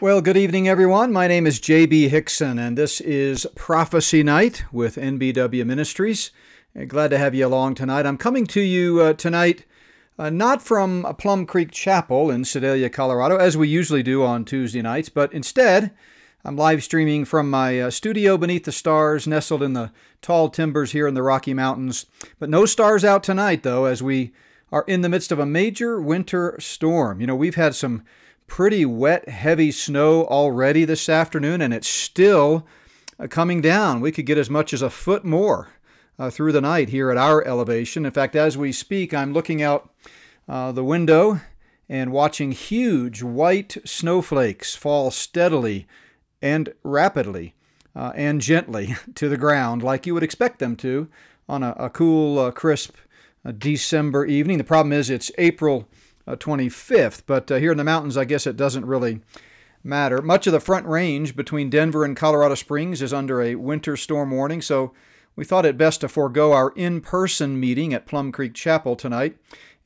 Well, good evening, everyone. My name is J.B. Hixson, and this is Prophecy Night with NBW Ministries. Glad to have you along tonight. I'm coming to you uh, tonight uh, not from Plum Creek Chapel in Sedalia, Colorado, as we usually do on Tuesday nights, but instead, I'm live streaming from my uh, studio beneath the stars, nestled in the tall timbers here in the Rocky Mountains. But no stars out tonight, though, as we are in the midst of a major winter storm. You know, we've had some pretty wet, heavy snow already this afternoon, and it's still uh, coming down. We could get as much as a foot more uh, through the night here at our elevation. In fact, as we speak, I'm looking out uh, the window and watching huge white snowflakes fall steadily and rapidly uh, and gently to the ground, like you would expect them to on a, a cool, uh, crisp uh, December evening. The problem is it's April 25th, but here in the mountains, I guess it doesn't really matter. Much of the front range between Denver and Colorado Springs is under a winter storm warning, so we thought it best to forego our in person meeting at Plum Creek Chapel tonight,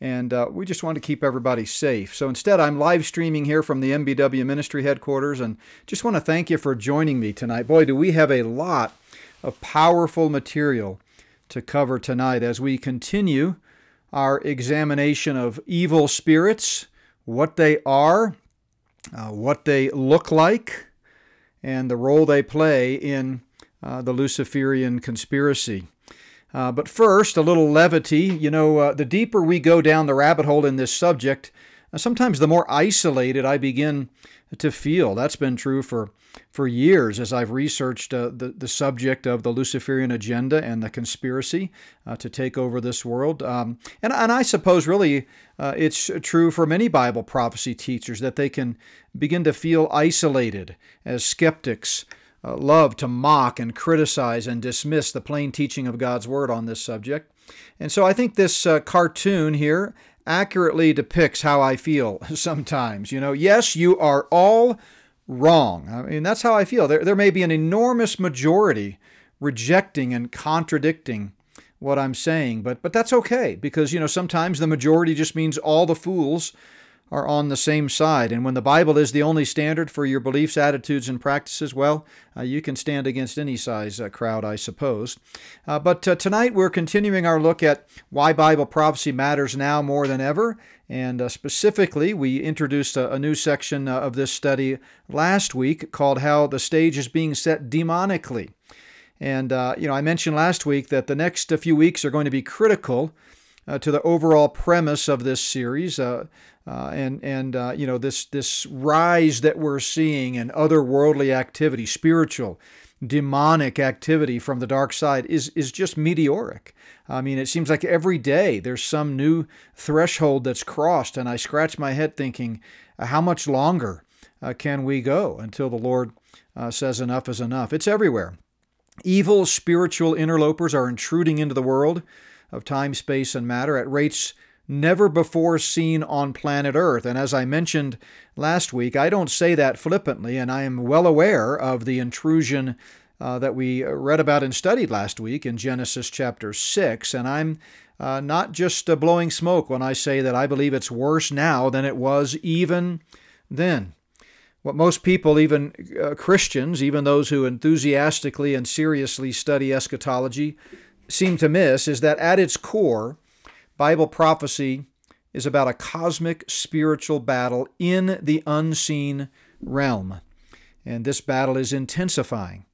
and uh, we just wanted to keep everybody safe. So instead, I'm live streaming here from the NBW Ministry headquarters, and just want to thank you for joining me tonight. Boy, do we have a lot of powerful material to cover tonight as we continue our examination of evil spirits, what they are, uh, what they look like, and the role they play in uh, the Luciferian conspiracy. Uh, but first, a little levity. You know, uh, the deeper we go down the rabbit hole in this subject, uh, sometimes the more isolated I begin to feel. That's been true for, for years as I've researched uh, the, the subject of the Luciferian agenda and the conspiracy uh, to take over this world. Um, and, and I suppose really uh, it's true for many Bible prophecy teachers that they can begin to feel isolated as skeptics uh, love to mock and criticize and dismiss the plain teaching of God's Word on this subject. And so I think this uh, cartoon here accurately depicts how I feel sometimes. You know, yes, you are all wrong. I mean, that's how I feel. There, there may be an enormous majority rejecting and contradicting what I'm saying, but but that's okay because you know sometimes the majority just means all the fools are on the same side. And when the Bible is the only standard for your beliefs, attitudes, and practices, well, uh, you can stand against any size uh, crowd, I suppose. Uh, but uh, tonight we're continuing our look at why Bible prophecy matters now more than ever. And uh, specifically, we introduced a, a new section uh, of this study last week called How the Stage is Being Set Demonically. And, you know, I mentioned last week that the next few weeks are going to be critical uh, to the overall premise of this series, uh, uh, and and uh, you know this this rise that we're seeing in otherworldly activity, spiritual, demonic activity from the dark side is is just meteoric. I mean, it seems like every day there's some new threshold that's crossed, and I scratch my head thinking, uh, how much longer uh, can we go until the Lord says enough is enough? It's everywhere. Evil spiritual interlopers are intruding into the world of time, space, and matter at rates never before seen on planet Earth. And as I mentioned last week, I don't say that flippantly, and I am well aware of the intrusion uh, that we read about and studied last week in Genesis chapter 6. And I'm uh, not just uh, blowing smoke when I say that I believe it's worse now than it was even then. What most people, even uh, Christians, even those who enthusiastically and seriously study eschatology, seem to miss is that at its core, Bible prophecy is about a cosmic spiritual battle in the unseen realm. And this battle is intensifying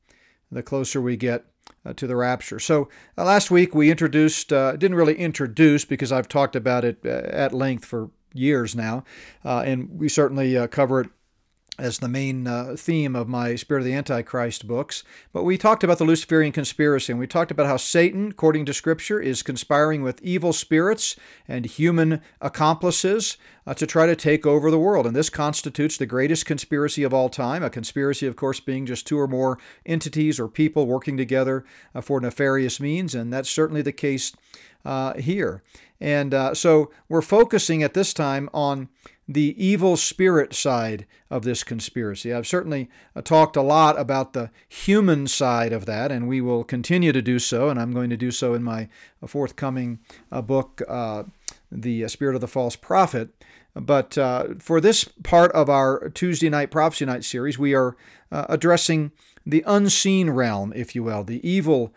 the closer we get uh, to the rapture. So uh, last week we introduced, uh, didn't really introduce because I've talked about it uh, at length for years now, uh, and we certainly uh, cover it as the main uh, theme of my Spirit of the Antichrist books. But we talked about the Luciferian conspiracy, and we talked about how Satan, according to Scripture, is conspiring with evil spirits and human accomplices uh, to try to take over the world. And this constitutes the greatest conspiracy of all time. A conspiracy, of course, being just two or more entities or people working together uh, for nefarious means, and that's certainly the case uh, here. And uh, so we're focusing at this time on the evil spirit side of this conspiracy. I've certainly uh, talked a lot about the human side of that, and we will continue to do so, and I'm going to do so in my uh, forthcoming uh, book, uh, The Spirit of the False Prophet. But uh, for this part of our Tuesday night prophecy night series, we are uh, addressing the unseen realm, if you will, the evil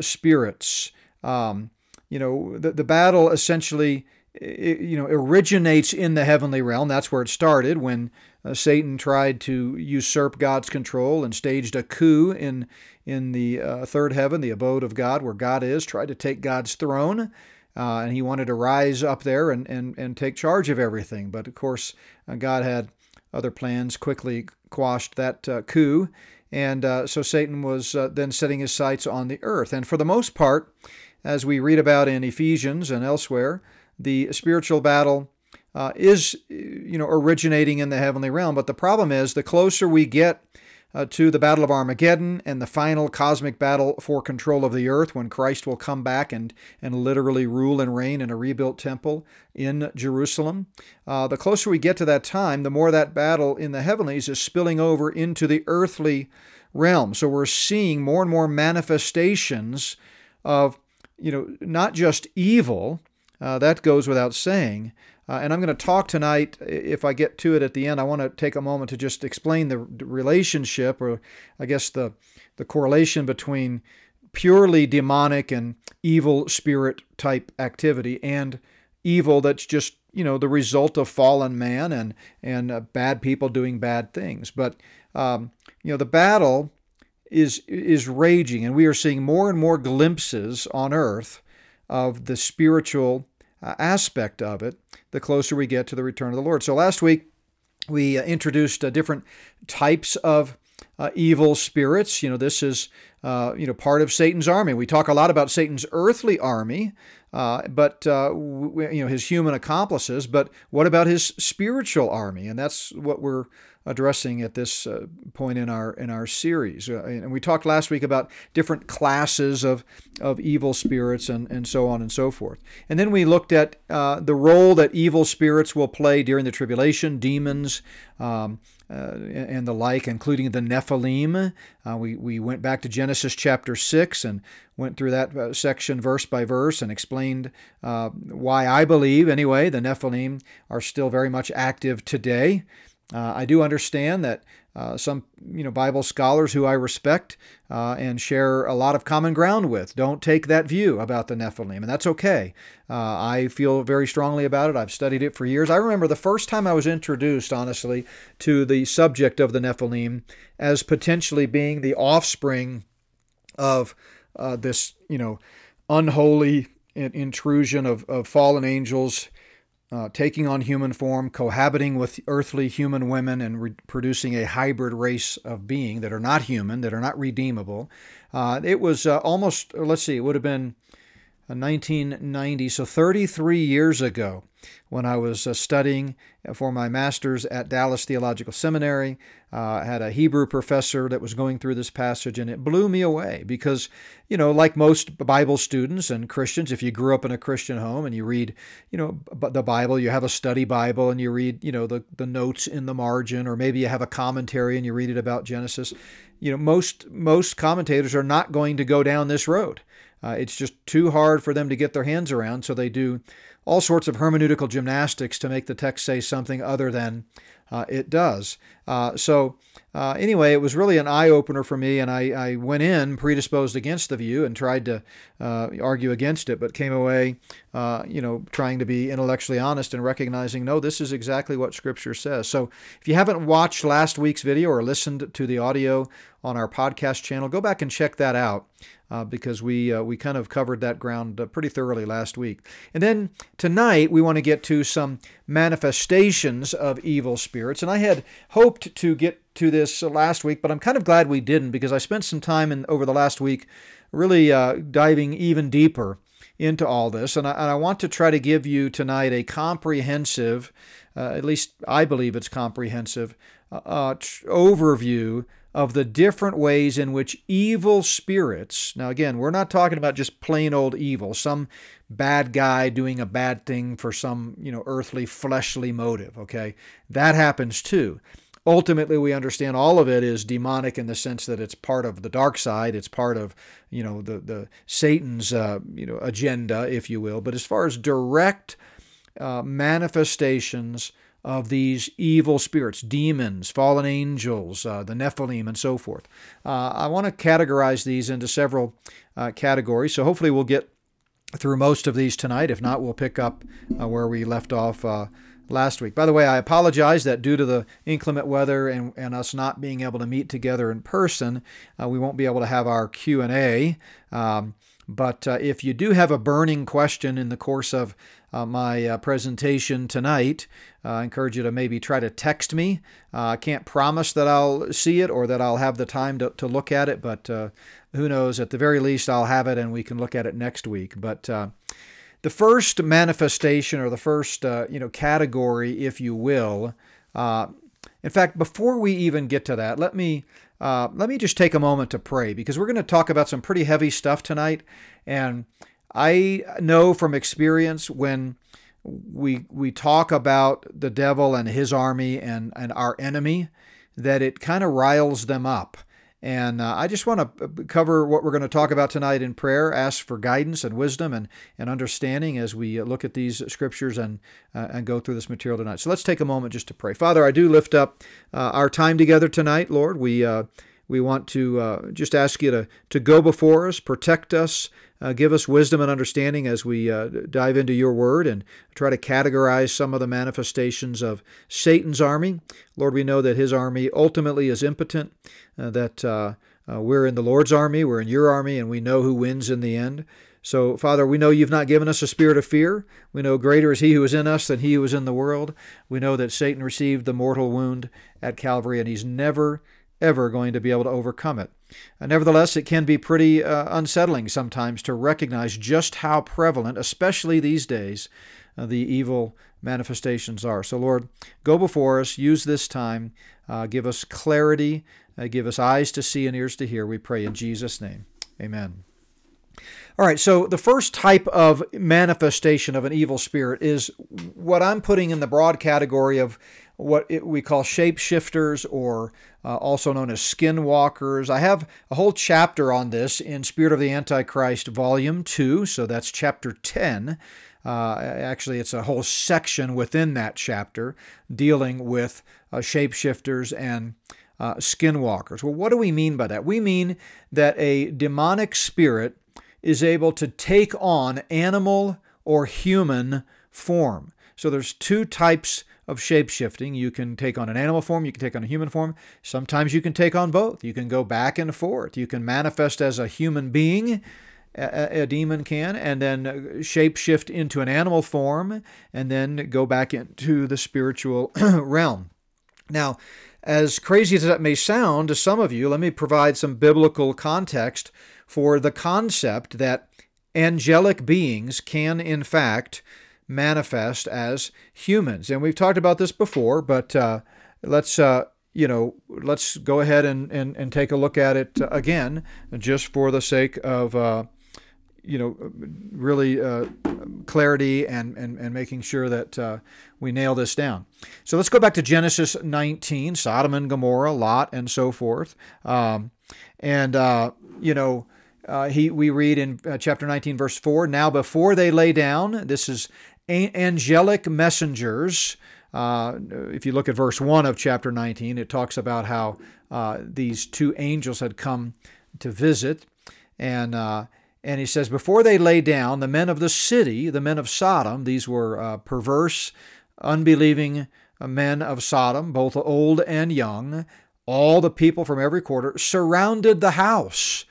spirits. Um, you know, the, the battle essentially, you know, originates in the heavenly realm. That's where it started when uh, Satan tried to usurp God's control and staged a coup in in the uh, third heaven, the abode of God, where God is, tried to take God's throne. Uh, and he wanted to rise up there and, and, and take charge of everything. But of course, uh, God had other plans, quickly quashed that uh, coup. And uh, so Satan was then setting his sights on the earth. And for the most part, as we read about in Ephesians and elsewhere, the spiritual battle uh, is you know originating in the heavenly realm. But the problem is the closer we get uh, to the Battle of Armageddon and the final cosmic battle for control of the earth when Christ will come back and, and literally rule and reign in a rebuilt temple in Jerusalem. Uh, the closer we get to that time, the more that battle in the heavenlies is spilling over into the earthly realm. So we're seeing more and more manifestations of, you know, not just evil, uh, that goes without saying, uh, and I'm going to talk tonight, if I get to it at the end, I want to take a moment to just explain the relationship, or I guess the, the correlation between purely demonic and evil spirit type activity and evil that's just you know the result of fallen man and and uh, bad people doing bad things. But um, you know the battle is is raging and we are seeing more and more glimpses on earth of the spiritual uh, aspect of it the closer we get to the return of the Lord. So last week we uh, introduced uh, different types of uh, evil spirits. You know, this is you know part of Satan's army. We talk a lot about Satan's earthly army, but you know his human accomplices. But what about his spiritual army? And that's what we're addressing at this uh, point in our in our series. Uh, and we talked last week about different classes of of evil spirits and and so on and so forth. And then we looked at uh, the role that evil spirits will play during the tribulation, demons. Um, uh, and the like, including the Nephilim. Uh, we, we went back to Genesis chapter 6 and went through that uh, section verse by verse and explained why I believe, anyway, the Nephilim are still very much active today. Uh, I do understand that uh, some you know Bible scholars who I respect uh, and share a lot of common ground with don't take that view about the Nephilim, and that's okay. Uh, I feel very strongly about it. I've studied it for years. I remember the first time I was introduced, honestly, to the subject of the Nephilim as potentially being the offspring of uh, this you know unholy intrusion of, of fallen angels uh, taking on human form, cohabiting with earthly human women, and re- producing a hybrid race of being that are not human, that are not redeemable. Uh, it was uh, almost, let's see, it would have been 1990, uh, so 33 years ago, when I was uh, studying for my master's at Dallas Theological Seminary. Uh, I had a Hebrew professor that was going through this passage, and it blew me away because, you know, like most Bible students and Christians, if you grew up in a Christian home and you read, you know, the Bible, you have a study Bible and you read, you know, the, the notes in the margin, or maybe you have a commentary and you read it about Genesis. You know, most most commentators are not going to go down this road. Uh, it's just too hard for them to get their hands around, so they do all sorts of hermeneutical gymnastics to make the text say something other than uh, it does. Uh, so, uh, anyway, it was really an eye opener for me, and I, I, went in predisposed against the view and tried to uh, argue against it, but came away, uh, you know, trying to be intellectually honest and recognizing, no, this is exactly what Scripture says. So, if you haven't watched last week's video or listened to the audio on our podcast channel, go back and check that out uh, because we uh, we kind of covered that ground uh, pretty thoroughly last week. And then tonight we want to get to some manifestations of evil spirits. And I had hoped to get to this last week, but I'm kind of glad we didn't because I spent some time in over the last week really uh, diving even deeper into all this. And I, and I, want to try to give you tonight a comprehensive, uh, at least I believe it's comprehensive, uh, uh overview of the different ways in which evil spirits, now again, we're not talking about just plain old evil, some bad guy doing a bad thing for some, you know, earthly, fleshly motive, okay? That happens too. Ultimately, we understand all of it is demonic in the sense that it's part of the dark side. It's part of, you know, the the Satan's, uh, you know, agenda, if you will. But as far as direct uh, manifestations of these evil spirits, demons, fallen angels, uh, the Nephilim, and so forth. Uh, I want to categorize these into several uh, categories, so hopefully we'll get through most of these tonight. If not, we'll pick up uh, where we left off uh, last week. By the way, I apologize that due to the inclement weather and, and us not being able to meet together in person, uh, we won't be able to have our Q and A. Um, but uh, if you do have a burning question in the course of uh, my uh, presentation tonight, uh, I encourage you to maybe try to text me. Uh, I can't promise that I'll see it or that I'll have the time to, to look at it, but uh, who knows? At the very least, I'll have it and we can look at it next week. But the first manifestation or the first you know category, if you will, in fact, before we even get to that, let me uh, let me just take a moment to pray because we're going to talk about some pretty heavy stuff tonight. And I know from experience when we we talk about the devil and his army and, and our enemy that it kind of riles them up. And uh, I just want to uh, cover what we're going to talk about tonight in prayer, ask for guidance and wisdom and, and understanding as we uh, look at these scriptures and, uh, and go through this material tonight. So let's take a moment just to pray. Father, I do lift up uh, our time together tonight, Lord. We, uh, we want to just ask you to, to go before us, protect us, uh, give us wisdom and understanding as we uh, dive into your word and try to categorize some of the manifestations of Satan's army. Lord, we know that his army ultimately is impotent, uh, that uh, uh, we're in the Lord's army, we're in your army, and we know who wins in the end. So, Father, we know you've not given us a spirit of fear. We know greater is he who is in us than he who is in the world. We know that Satan received the mortal wound at Calvary, and he's never, ever going to be able to overcome it. Uh, nevertheless, it can be pretty uh, unsettling sometimes to recognize just how prevalent, especially these days, uh, the evil manifestations are. So, Lord, go before us, use this time, uh, give us clarity, uh, give us eyes to see and ears to hear. We pray in Jesus' name. Amen. All right, so the first type of manifestation of an evil spirit is what I'm putting in the broad category of what we call shapeshifters or uh, also known as skinwalkers. I have a whole chapter on this in Spirit of the Antichrist, Volume 2, so that's chapter 10. Uh, actually, it's a whole section within that chapter dealing with uh, shapeshifters and uh, skinwalkers. Well, what do we mean by that? We mean that a demonic spirit is able to take on animal or human form. So there's two types of shapeshifting. You can take on an animal form, you can take on a human form. Sometimes you can take on both. You can go back and forth. You can manifest as a human being, a, a demon can, and then uh, shapeshift into an animal form, and then go back into the spiritual realm. Now, as crazy as that may sound to some of you, let me provide some biblical context for the concept that angelic beings can, in fact, manifest as humans. And we've talked about this before, but uh, let's uh, you know let's go ahead and, and, and take a look at it again, just for the sake of uh, you know really uh, clarity and, and and making sure that uh, we nail this down. So let's go back to Genesis 19, Sodom and Gomorrah, Lot, and so forth. Um, and uh, you know. Uh, he, we read in uh, chapter 19, verse 4 Now, before they lay down, this is angelic messengers. Uh, if you look at verse 1 of chapter 19, it talks about how uh, these two angels had come to visit. And, uh, and he says, Before they lay down, the men of the city, the men of Sodom, these were uh, perverse, unbelieving men of Sodom, both old and young, all the people from every quarter, surrounded the house.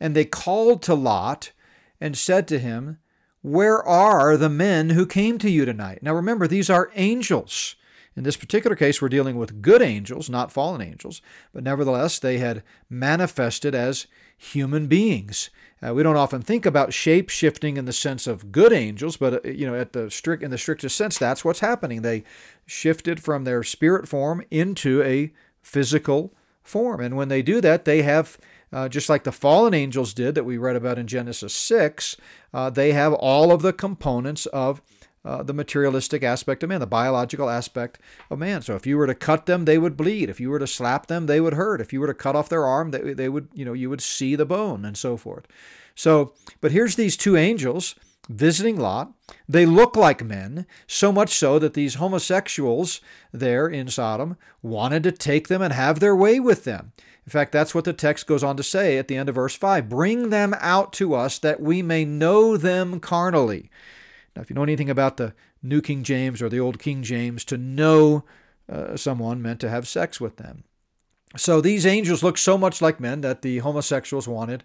And they called to Lot and said to him, where are the men who came to you tonight? Now remember, these are angels. In this particular case, we're dealing with good angels, not fallen angels, but nevertheless, they had manifested as human beings. Uh, we don't often think about shape shifting in the sense of good angels, but uh, you know, at the strict in the strictest sense, that's what's happening. They shifted from their spirit form into a physical form, and when they do that, they have uh, just like the fallen angels did that we read about in Genesis 6, uh, they have all of the components of uh, the materialistic aspect of man, the biological aspect of man. So if you were to cut them, they would bleed. If you were to slap them, they would hurt. If you were to cut off their arm, they, they would, you know, you would see the bone and so forth. So, but here's these two angels visiting Lot. They look like men, so much so that these homosexuals there in Sodom wanted to take them and have their way with them. In fact, that's what the text goes on to say at the end of verse 5 Bring them out to us that we may know them carnally. Now, if you know anything about the New King James or the Old King James, to know uh, someone meant to have sex with them. So these angels look so much like men that the homosexuals wanted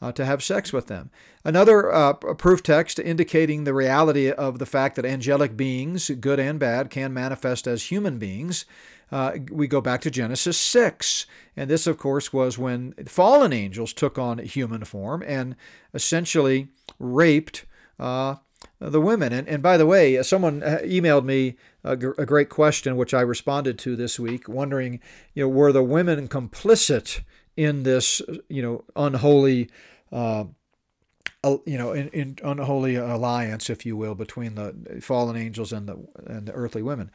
uh, to have sex with them. Another uh, proof text indicating the reality of the fact that angelic beings, good and bad, can manifest as human beings. Uh, we go back to Genesis 6. And this, of course, was when fallen angels took on human form and essentially raped uh, the women. And, and by the way, someone uh, emailed me a, gr- a great question, which I responded to this week, wondering, you know, were the women complicit in this, you know, unholy, uh, you know, in, in unholy alliance, if you will, between the fallen angels and the and the earthly women?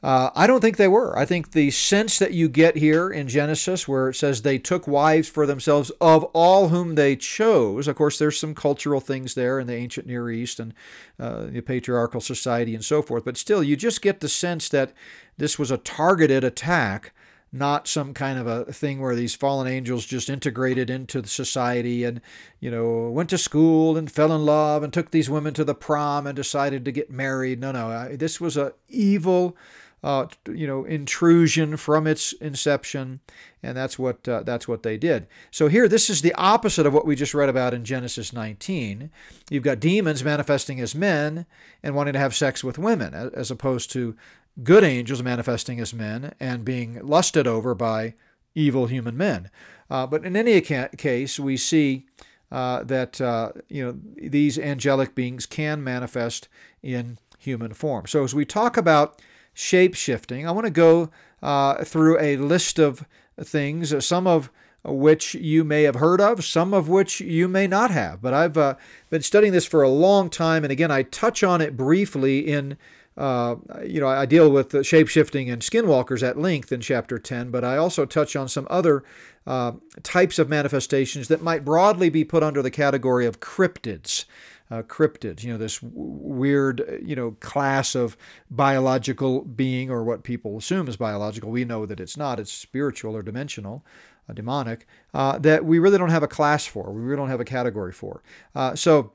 Uh, I don't think they were. I think the sense that you get here in Genesis, where it says they took wives for themselves of all whom they chose. Of course, there's some cultural things there in the ancient Near East and uh, the patriarchal society and so forth. But still, you just get the sense that this was a targeted attack, not some kind of a thing where these fallen angels just integrated into the society and, you know, went to school and fell in love and took these women to the prom and decided to get married. No, no, this was a evil uh, you know, intrusion from its inception, and that's what uh, that's what they did. So here, this is the opposite of what we just read about in Genesis 19. You've got demons manifesting as men and wanting to have sex with women, as opposed to good angels manifesting as men and being lusted over by evil human men. Uh, but in any case, we see uh, that uh, you know these angelic beings can manifest in human form. So as we talk about shape shifting. I want to go uh, through a list of things, uh, some of which you may have heard of, some of which you may not have. But I've uh, been studying this for a long time, and again, I touch on it briefly in. Uh, you know, I deal with the shape shifting and skinwalkers at length in chapter 10, but I also touch on some other uh, types of manifestations that might broadly be put under the category of cryptids uh, cryptids, you know, this weird, you know, class of biological being or what people assume is biological. We know that it's not, it's spiritual or dimensional. Uh, demonic, uh, that we really don't have a class for, we really don't have a category for. Uh, so,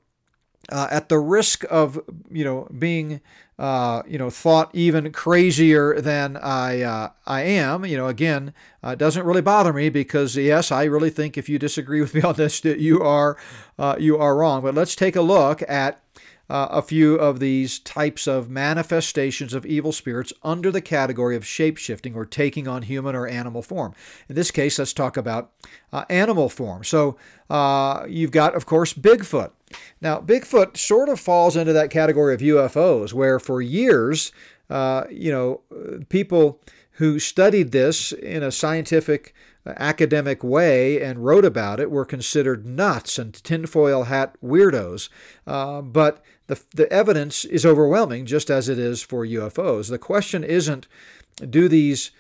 uh, at the risk of you know being uh, you know thought even crazier than I uh, I am, you know again uh, it doesn't really bother me because yes I really think if you disagree with me on this that you are uh, you are wrong. But let's take a look at uh, a few of these types of manifestations of evil spirits under the category of shape shifting or taking on human or animal form. In this case, let's talk about animal form. So you've got of course Bigfoot. Now, Bigfoot sort of falls into that category of UFOs, where for years, uh, you know, people who studied this in a scientific, uh, academic way and wrote about it were considered nuts and tinfoil hat weirdos. Uh, but the, the evidence is overwhelming, just as it is for UFOs. The question isn't do these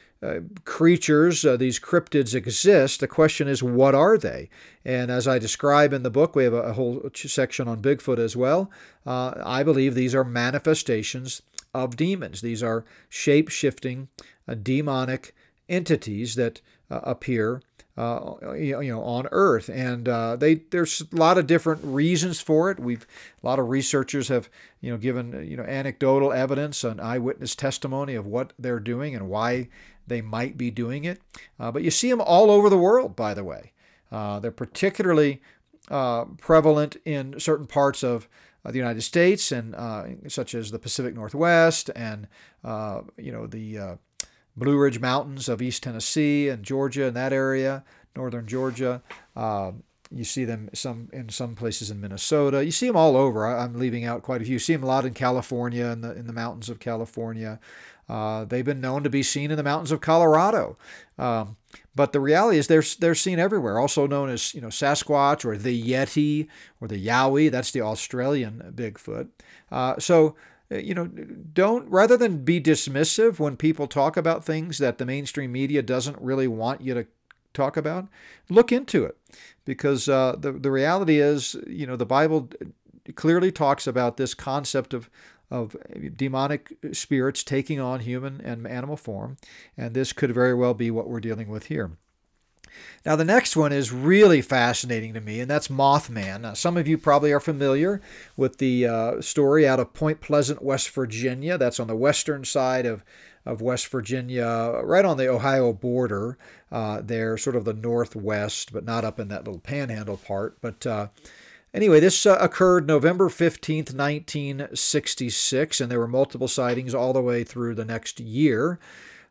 creatures, uh, these cryptids exist. The question is, what are they? And as I describe in the book, we have a, whole section on Bigfoot as well. Uh, I believe these are manifestations of demons. These are shape shifting, uh, demonic entities that uh, appear uh, you know, on Earth, and they there's a lot of different reasons for it. We've a lot of researchers have you know given you know anecdotal evidence and eyewitness testimony of what they're doing and why they might be doing it. Uh, but you see them all over the world, by the way. Uh, they're particularly uh, prevalent in certain parts of the United States, and such as the Pacific Northwest, and you know the Blue Ridge Mountains of East Tennessee and Georgia in that area, northern Georgia. Uh, you see them some in some places in Minnesota. You see them all over. I, am leaving out quite a few. You see them a lot in California, in the in the mountains of California. Uh, they've been known to be seen in the mountains of Colorado. Um, but the reality is they're, they're seen everywhere, also known as you know Sasquatch or the Yeti or the Yowie. That's the Australian Bigfoot. Uh, so uh, you know, don't rather than be dismissive when people talk about things that the mainstream media doesn't really want you to talk about, look into it, because uh, the the reality is, you know, the Bible clearly talks about this concept of of demonic spirits taking on human and animal form, and this could very well be what we're dealing with here. Now, the next one is really fascinating to me, and that's Mothman. Now, some of you probably are familiar with the uh, story out of Point Pleasant, West Virginia. That's on the western side of, of West Virginia, right on the Ohio border. Uh, there, sort of the northwest, but not up in that little panhandle part. But uh, Anyway, this uh, occurred November 15th, 1966, and there were multiple sightings all the way through the next year.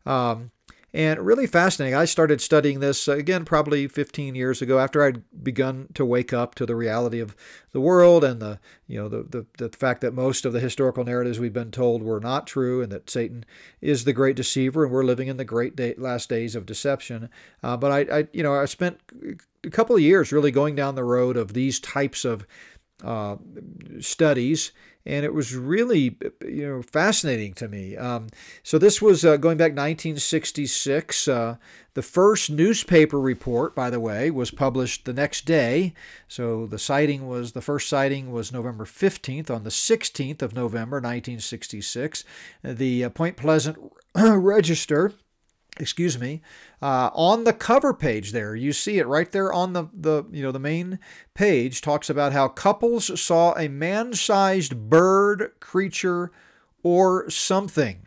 Um, and really fascinating. I started studying this uh, again probably 15 years ago after I'd begun to wake up to the reality of the world and the you know the, the, the fact that most of the historical narratives we've been told were not true and that Satan is the great deceiver and we're living in the great day, last days of deception. Uh, but I, I you know I spent a couple of years really going down the road of these types of uh, studies and it was really you know fascinating to me. Um, so this was uh, going back 1966. Uh, the first newspaper report, by the way, was published the next day. So the sighting was the first sighting was November 15th. On the 16th of November 1966, the uh, Point Pleasant Register excuse me, uh, on the cover page there, you see it right there on the, the you know the main page talks about how couples saw a man-sized bird creature or something.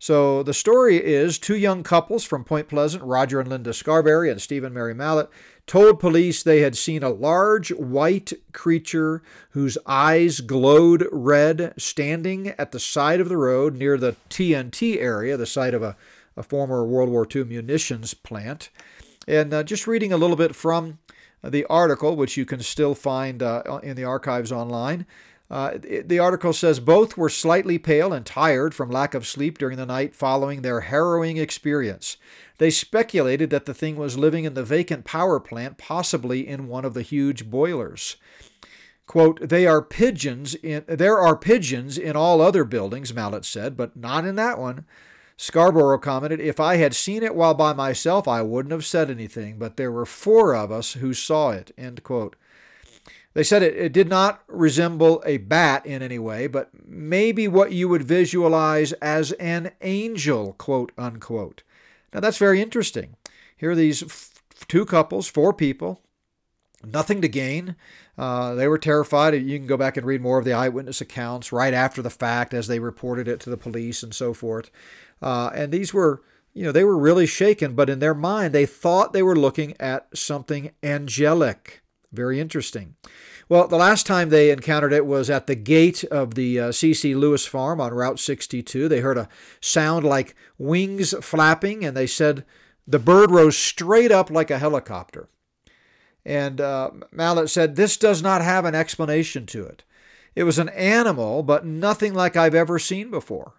So the story is two young couples from Point Pleasant, Roger and Linda Scarberry and Stephen Mary Mallett, told police they had seen a large white creature whose eyes glowed red standing at the side of the road near the TNT area, the site of a a former World War II munitions plant. And uh, just reading a little bit from the article, which you can still find uh, in the archives online. Uh, the article says both were slightly pale and tired from lack of sleep during the night following their harrowing experience. They speculated that the thing was living in the vacant power plant, possibly in one of the huge boilers. Quote, they are pigeons in there are pigeons in all other buildings, Mallett said, but not in that one. Scarborough commented, If I had seen it while by myself, I wouldn't have said anything, but there were four of us who saw it. End quote. They said it, it did not resemble a bat in any way, but maybe what you would visualize as an angel, quote unquote. Now that's very interesting. Here are these f- two couples, four people, nothing to gain. Uh, they were terrified. You can go back and read more of the eyewitness accounts right after the fact as they reported it to the police and so forth. Uh, and these were, you know, they were really shaken, but in their mind, they thought they were looking at something angelic. Very interesting. Well, the last time they encountered it was at the gate of the uh, C.C. Lewis farm on Route 62. They heard a sound like wings flapping, and they said the bird rose straight up like a helicopter. And uh, Mallett said, This does not have an explanation to it. It was an animal, but nothing like I've ever seen before.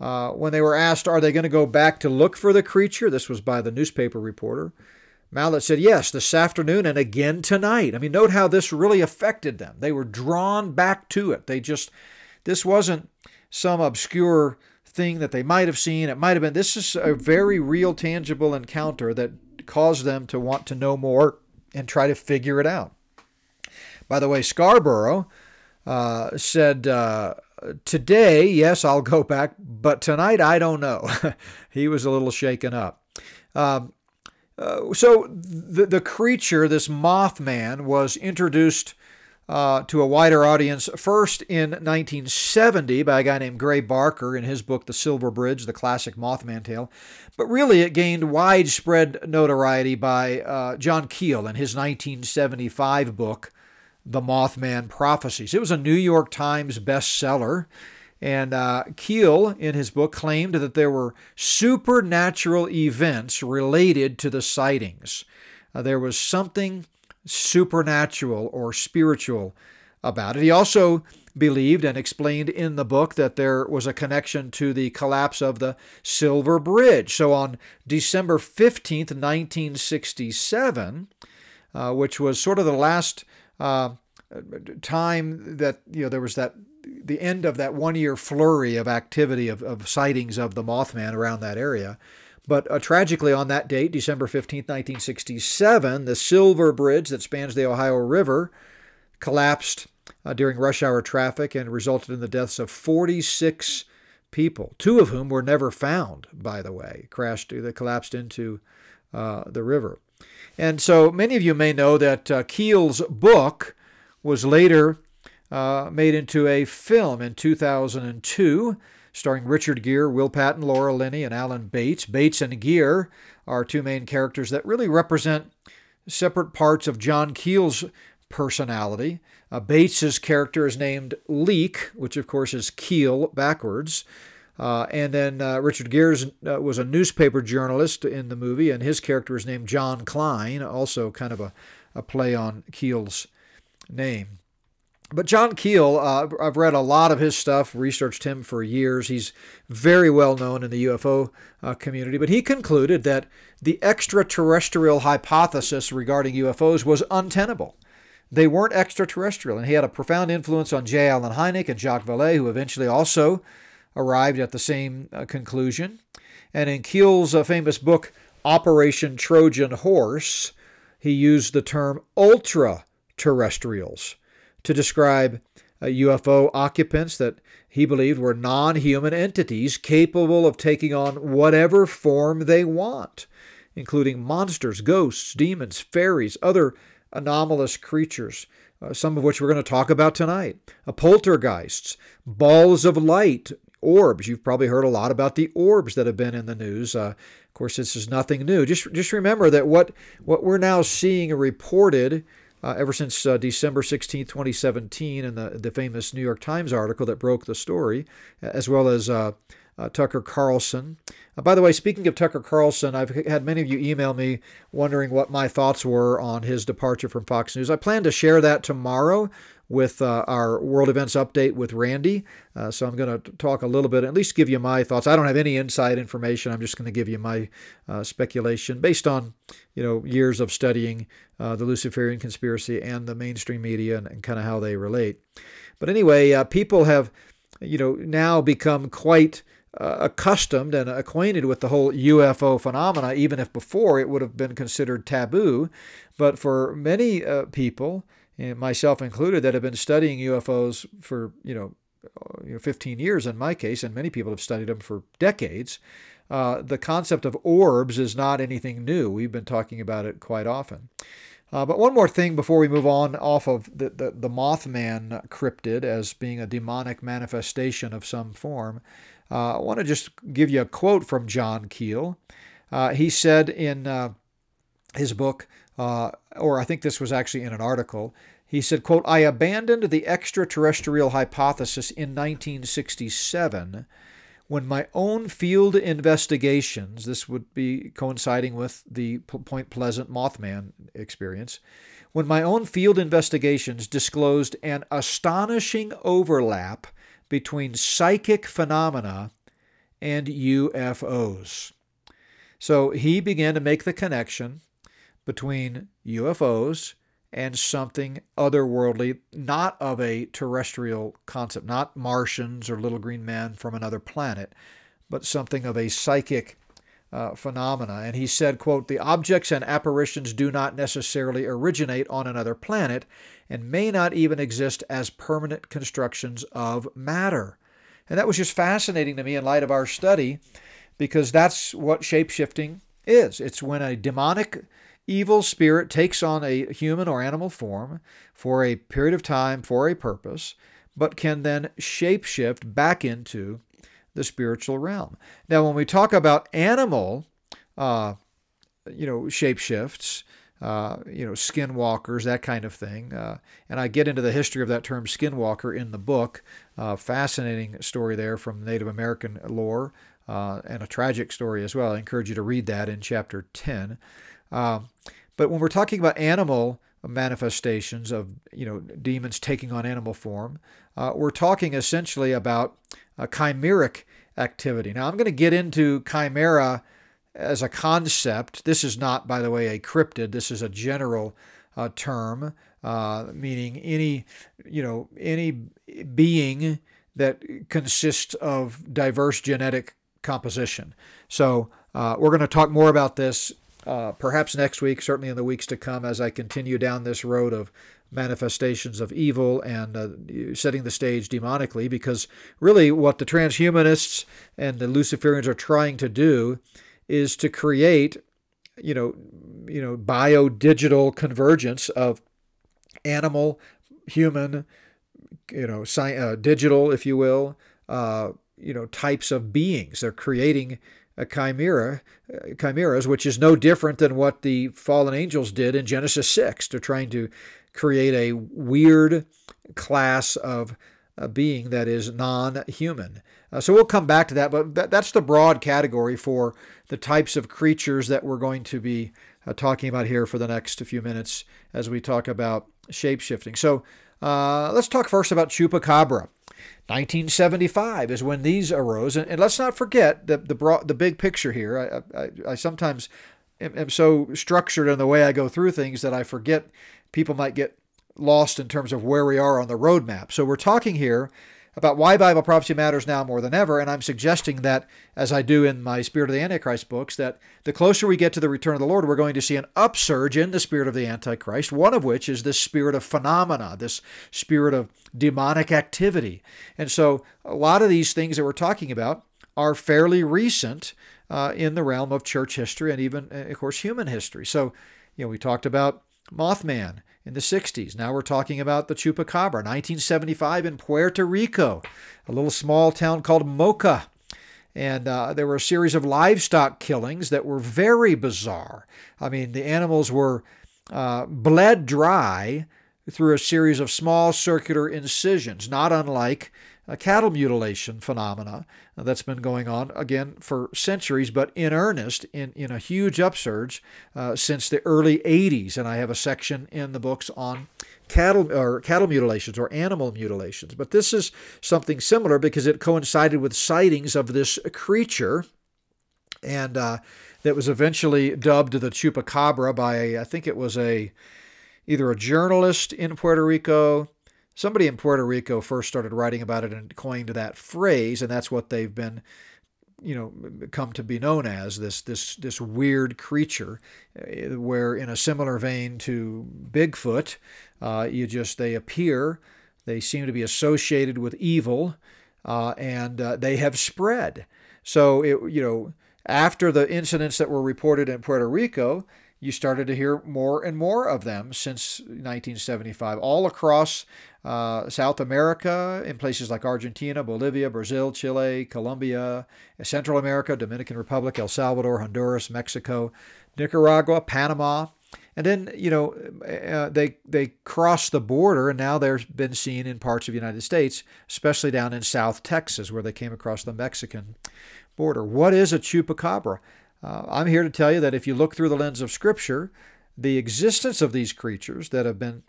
Uh, when they were asked, are they going to go back to look for the creature? This was by the newspaper reporter. Mallett said, yes, this afternoon and again tonight. I mean, note how this really affected them. They were drawn back to it. They just, this wasn't some obscure thing that they might have seen. It might have been, this is a very real, tangible encounter that caused them to want to know more and try to figure it out. By the way, Scarborough uh, said, uh, Today, yes, I'll go back, but tonight, I don't know. he was a little shaken up. Um, uh, so the, the creature, this Mothman, was introduced uh, to a wider audience first in 1970 by a guy named Gray Barker in his book The Silver Bridge, the classic Mothman tale. But really, it gained widespread notoriety by uh, John Keel in his 1975 book the Mothman Prophecies. It was a New York Times bestseller. And uh, Keel, in his book, claimed that there were supernatural events related to the sightings. Uh, there was something supernatural or spiritual about it. He also believed and explained in the book that there was a connection to the collapse of the Silver Bridge. So on December 15th, 1967, uh, which was sort of the last uh, time that you know there was that the end of that one year flurry of activity of, of sightings of the Mothman around that area. But uh, tragically, on that date, December 15, 1967, the Silver Bridge that spans the Ohio River collapsed uh, during rush hour traffic and resulted in the deaths of 46 people, two of whom were never found, by the way, crashed, they collapsed into uh, the river. And so many of you may know that uh, Keel's book was later uh, made into a film in 2002 starring Richard Gere, Will Patton, Laura Linney, and Alan Bates. Bates and Gere are two main characters that really represent separate parts of John Keel's personality. Uh, Bates's character is named Leek, which of course is Keel backwards. Uh, and then uh, Richard Gere uh, was a newspaper journalist in the movie, and his character is named John Klein, also kind of a, a play on Keel's name. But John Keel, uh, I've read a lot of his stuff, researched him for years. He's very well known in the UFO uh, community, but he concluded that the extraterrestrial hypothesis regarding UFOs was untenable. They weren't extraterrestrial, and he had a profound influence on J. Allen Hynek and Jacques Vallée, who eventually also arrived at the same uh, conclusion. And in Keel's uh, famous book, Operation Trojan Horse, he used the term ultra terrestrials to describe uh, UFO occupants that he believed were non human entities capable of taking on whatever form they want, including monsters, ghosts, demons, fairies, other anomalous creatures, uh, some of which we're going to talk about tonight. Uh, poltergeists, balls of light, orbs. You've probably heard a lot about the orbs that have been in the news. Uh, of course, this is nothing new. Just just remember that what what we're now seeing reported uh, ever since uh, December 16, 2017, and the, the famous New York Times article that broke the story, as well as uh, uh Tucker Carlson. Uh, by the way, speaking of Tucker Carlson, I've had many of you email me wondering what my thoughts were on his departure from Fox News. I plan to share that tomorrow with uh, our world events update with Randy. Uh, so I'm going to talk a little bit, at least give you my thoughts. I don't have any inside information. I'm just going to give you my uh, speculation based on you know years of studying uh, the Luciferian conspiracy and the mainstream media and, and kind of how they relate. But anyway, uh, people have you know now become quite uh, accustomed and acquainted with the whole UFO phenomena, even if before it would have been considered taboo. But for many people, myself included, that have been studying UFOs for you know, uh, you know 15 years in my case, and many people have studied them for decades. Uh, the concept of orbs is not anything new. We've been talking about it quite often. Uh, but one more thing before we move on off of the, the, the, Mothman cryptid as being a demonic manifestation of some form, uh, I want to just give you a quote from John Keel. Uh, he said in uh, his book, uh, or I think this was actually in an article. He said, quote, I abandoned the extraterrestrial hypothesis in 1967 when my own field investigations, this would be coinciding with the Point Pleasant Mothman experience, when my own field investigations disclosed an astonishing overlap between psychic phenomena and UFOs. So he began to make the connection between UFOs and something otherworldly, not of a terrestrial concept, not Martians or little green men from another planet, but something of a psychic uh, phenomena. And he said, quote, the objects and apparitions do not necessarily originate on another planet and may not even exist as permanent constructions of matter. And that was just fascinating to me in light of our study because that's what shapeshifting is. It's when a demonic evil spirit takes on a human or animal form for a period of time for a purpose, but can then shapeshift back into the spiritual realm. Now, when we talk about animal, uh, you know, shapeshifts, uh, you know, skinwalkers, that kind of thing. Uh, and I get into the history of that term skinwalker in the book. Uh, fascinating story there from Native American lore uh, and a tragic story as well. I encourage you to read that in chapter 10. Um, but when we're talking about animal manifestations of you know demons taking on animal form, uh, we're talking essentially about a chimeric activity. Now I'm going to get into chimera as a concept. This is not, by the way, a cryptid. This is a general uh, term uh, meaning any you know any being that consists of diverse genetic composition. So uh, we're going to talk more about this uh, perhaps next week, certainly in the weeks to come, as I continue down this road of manifestations of evil and uh, setting the stage demonically, because really what the transhumanists and the Luciferians are trying to do is to create, you know, you know, bio-digital convergence of animal, human, you know, sci- uh, digital, if you will, uh, you know, types of beings. They're creating chimera, uh, chimeras, which is no different than what the fallen angels did in Genesis 6. They're trying to create a weird class of a being that is non human. Uh, so we'll come back to that, but that, that's the broad category for the types of creatures that we're going to be uh, talking about here for the next few minutes as we talk about shape shifting. So uh, let's talk first about chupacabra. 1975 is when these arose, and, and let's not forget the the, broad, the big picture here. I, I, I sometimes am, am so structured in the way I go through things that I forget people might get lost in terms of where we are on the roadmap. So we're talking here about why Bible prophecy matters now more than ever, and I'm suggesting that, as I do in my Spirit of the Antichrist books, that the closer we get to the return of the Lord, we're going to see an upsurge in the spirit of the Antichrist, one of which is this spirit of phenomena, this spirit of demonic activity. And so a lot of these things that we're talking about are fairly recent uh, in the realm of church history and even, of course, human history. So, you know, we talked about Mothman in the 60s. Now we're talking about the Chupacabra, 1975 in Puerto Rico, a little small town called Moca. And uh, there were a series of livestock killings that were very bizarre. I mean, the animals were uh, bled dry through a series of small circular incisions, not unlike cattle mutilation phenomena that's been going on again for centuries, but in earnest in, in a huge upsurge uh, since the early 80s. And I have a section in the books on cattle or cattle mutilations or animal mutilations. But this is something similar because it coincided with sightings of this creature, and uh, that was eventually dubbed the chupacabra by I think it was a either a journalist in Puerto Rico somebody in Puerto Rico first started writing about it and coined that phrase, and that's what they've been you know come to be known as this this this weird creature uh, where in a similar vein to Bigfoot uh, you just they appear they seem to be associated with evil uh, and uh, they have spread. So it you know after the incidents that were reported in Puerto Rico you started to hear more and more of them since 1975 all across uh, South America, in places like Argentina, Bolivia, Brazil, Chile, Colombia, Central America, Dominican Republic, El Salvador, Honduras, Mexico, Nicaragua, Panama. And then, you know, uh, they they crossed the border, and now they've been seen in parts of the United States, especially down in South Texas, where they came across the Mexican border. What is a chupacabra? Uh, I'm here to tell you that if you look through the lens of Scripture, the existence of these creatures that have been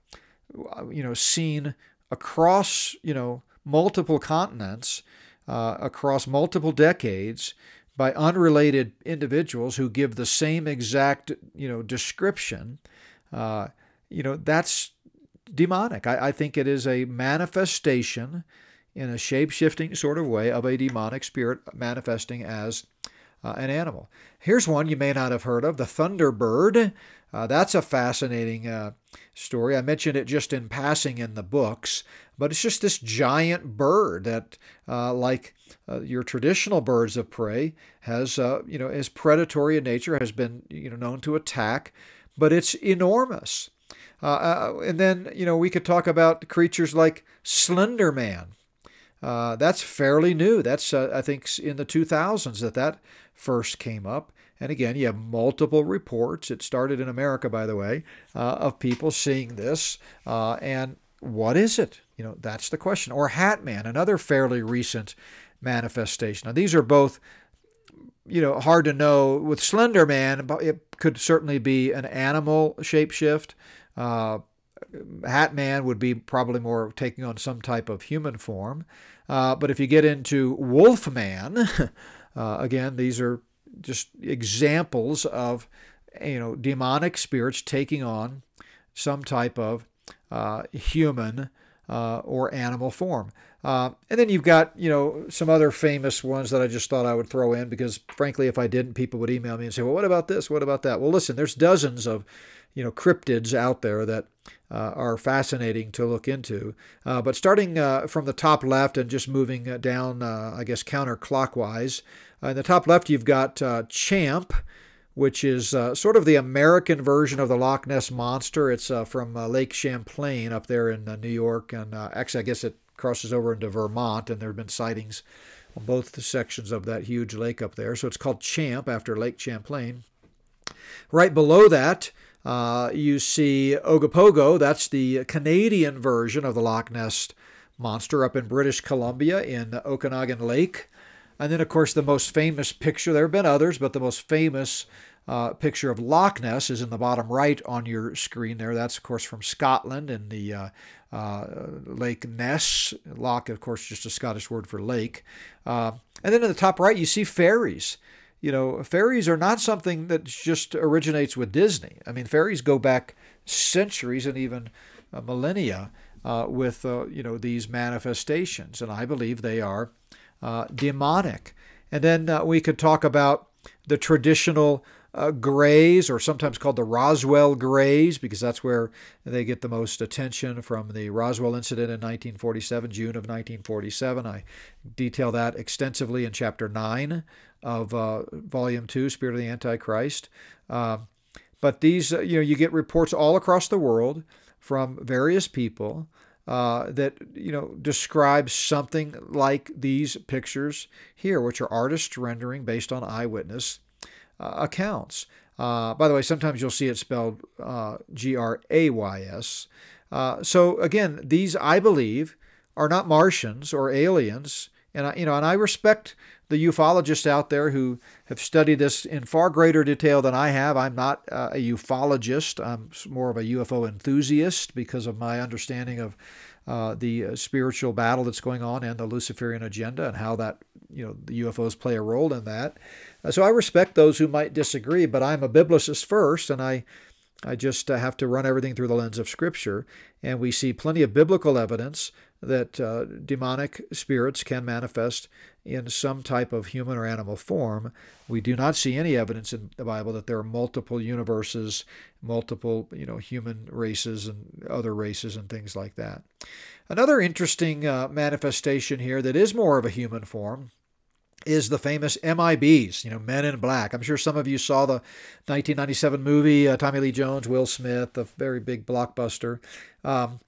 uh, you know, seen across, you know, multiple continents, uh, across multiple decades by unrelated individuals who give the same exact, you know, description, uh, you know, that's demonic. I, I think it is a manifestation in a shape shifting sort of way of a demonic spirit manifesting as uh, an animal. Here's one you may not have heard of the Thunderbird. Uh, that's a fascinating uh, story. I mentioned it just in passing in the books, but it's just this giant bird that, uh, like uh, your traditional birds of prey, has uh, you know is predatory in nature, has been you know known to attack, but it's enormous. Uh, and then you know we could talk about creatures like Slender Man. that's fairly new. That's I think in the 2000s that that first came up. And again, you have multiple reports. It started in America, by the way, uh, of people seeing this. Uh, and what is it? You know, that's the question. Or Hat Man, another fairly recent manifestation. Now, these are both, you know, hard to know. With Slender Man, it could certainly be an animal shapeshift. Uh, Hat Man would be probably more taking on some type of human form. Uh, but if you get into Wolf Man, uh, again, these are just examples of you know demonic spirits taking on some type of uh, human uh, or animal form. Uh, and then you've got, you know, some other famous ones that I just thought I would throw in because, frankly, if I didn't, people would email me and say, well, what about this? What about that? Well, listen, there's dozens of, you know, cryptids out there that uh, are fascinating to look into. Uh, but starting uh, from the top left and just moving uh, down, uh, I guess, counterclockwise, uh, in the top left, you've got Champ, which is sort of the American version of the Loch Ness Monster. It's from Lake Champlain up there in New York. And actually, I guess it crosses over into Vermont, and there have been sightings on both the sections of that huge lake up there. So it's called Champ after Lake Champlain. Right below that, uh, you see Ogopogo. That's the Canadian version of the Loch Ness monster up in British Columbia in Okanagan Lake. And then, of course, the most famous picture, there have been others, but the most famous uh, picture of Loch Ness is in the bottom right on your screen there. That's, of course, from Scotland in the uh, uh, Lake Ness. Loch, of course, just a Scottish word for lake. Uh, and then in the top right, you see fairies. You know, fairies are not something that just originates with Disney. I mean, fairies go back centuries and even uh, millennia uh, with, uh, you know, these manifestations. And I believe they are uh, demonic. And then we could talk about the traditional uh, Greys, or sometimes called the Roswell Greys, because that's where they get the most attention from the Roswell incident in 1947, June of 1947. I detail that extensively in chapter 9 of uh, volume 2, Spirit of the Antichrist. Uh, but these, uh, you know, you get reports all across the world from various people uh, that you know describe something like these pictures here, which are artist rendering based on eyewitness uh, accounts. Uh, by the way, sometimes you'll see it spelled G R A Y S. So again, these I believe are not Martians or aliens, and I, you know, and I respect the ufologists out there who have studied this in far greater detail than I have. I'm not uh, a ufologist. I'm more of a UFO enthusiast because of my understanding of uh, the uh, spiritual battle that's going on and the Luciferian agenda and how that you know the UFOs play a role in that. Uh, so I respect those who might disagree, but I'm a biblicist first, and I I just uh, have to run everything through the lens of Scripture, and we see plenty of biblical evidence that uh, demonic spirits can manifest in some type of human or animal form. We do not see any evidence in the Bible that there are multiple universes, multiple you know human races and other races and things like that. Another interesting uh, manifestation here that is more of a human form is the famous MIBs, you know, Men in Black. I'm sure some of you saw the 1997 movie, uh, Tommy Lee Jones, Will Smith, a very big blockbuster. Um,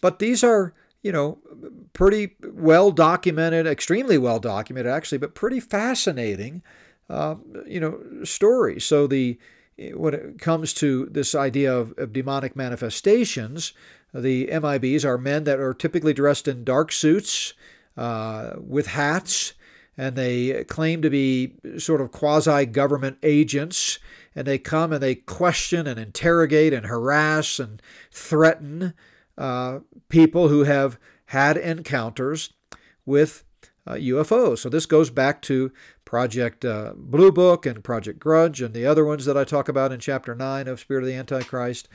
but these are, you know, pretty well documented, extremely well documented actually, but pretty fascinating, uh, you know, stories. So the when it comes to this idea of, of demonic manifestations, the MIBs are men that are typically dressed in dark suits uh, with hats and they claim to be sort of quasi government agents. And they come and they question and interrogate and harass and threaten uh, people who have had encounters with uh, UFOs. So this goes back to Project uh, Blue Book and Project Grudge and the other ones that I talk about in Chapter 9 of Spirit of the Antichrist.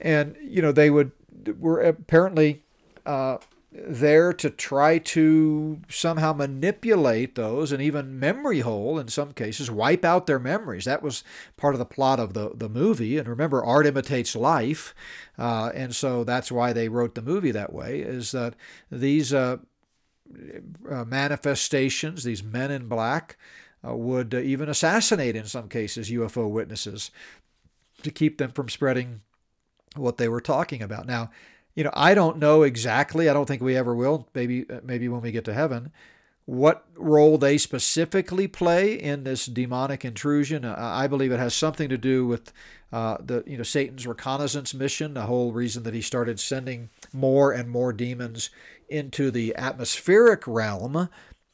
And, you know, they would were apparently uh, there to try to somehow manipulate those and even memory hole in some cases, wipe out their memories. That was part of the plot of the, the movie. And remember, art imitates life. Uh, and so that's why they wrote the movie that way, is that these uh, uh, manifestations, these men in black, uh, would even assassinate in some cases UFO witnesses to keep them from spreading what they were talking about. Now, you know, I don't know exactly. I don't think we ever will. Maybe, uh, maybe when we get to heaven, what role they specifically play in this demonic intrusion. Uh, I believe it has something to do with uh, the you know Satan's reconnaissance mission. The whole reason that he started sending more and more demons into the atmospheric realm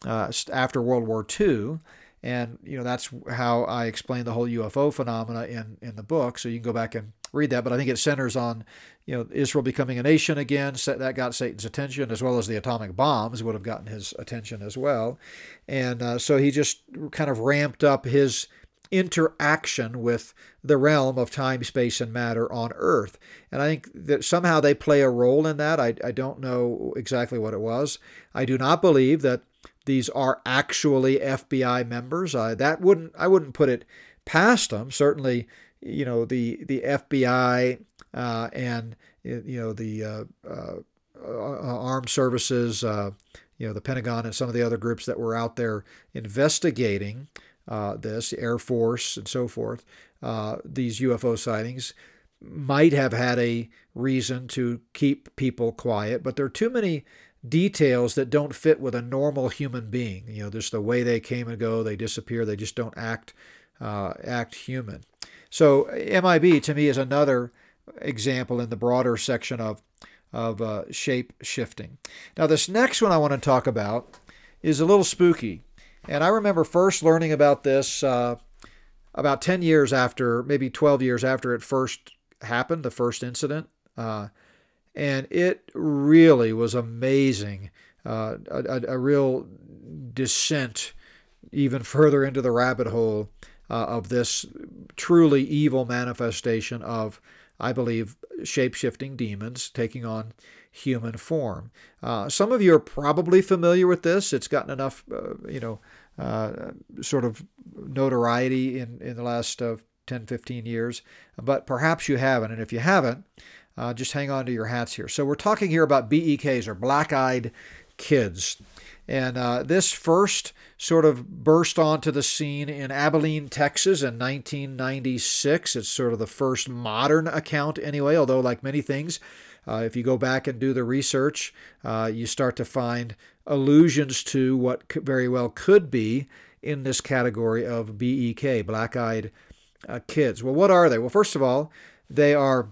uh, after World War II. And you know that's how I explain the whole UFO phenomena in in the book. So you can go back and read that. But I think it centers on you know, Israel becoming a nation again, that got Satan's attention, as well as the atomic bombs would have gotten his attention as well. And uh, so he just kind of ramped up his interaction with the realm of time, space, and matter on Earth. And I think that somehow they play a role in that. I, I don't know exactly what it was. I do not believe that these are actually FBI members. I, that wouldn't I wouldn't put it past them. Certainly, you know the the FBI uh, and you know the uh, uh, uh armed services, you know the Pentagon and some of the other groups that were out there investigating this, Air Force and so forth. these UFO sightings might have had a reason to keep people quiet, but there are too many details that don't fit with a normal human being. You know, just the way they came and go, they disappear, they just don't act uh, act human. So MIB to me is another example in the broader section of of uh, shape shifting. Now this next one I want to talk about is a little spooky, and I remember first learning about this uh, about 10 years after, maybe 12 years after it first happened, the first incident. Uh, and it really was amazing. Uh, a, a, real descent even further into the rabbit hole uh, of this truly evil manifestation of, I believe, shape shifting demons taking on human form. Uh, some of you are probably familiar with this. It's gotten enough, uh, you know, uh, sort of notoriety in, in the last uh, 10, 15 years, but perhaps you haven't. And if you haven't, uh, just hang on to your hats here. So we're talking here about BEKs or black-eyed kids. And uh, this first sort of burst onto the scene in Abilene, Texas in 1996. It's sort of the first modern account, anyway, although, like many things, uh, if you go back and do the research, uh, you start to find allusions to what very well could be in this category of BEK, black eyed uh, kids. Well, what are they? Well, first of all, they are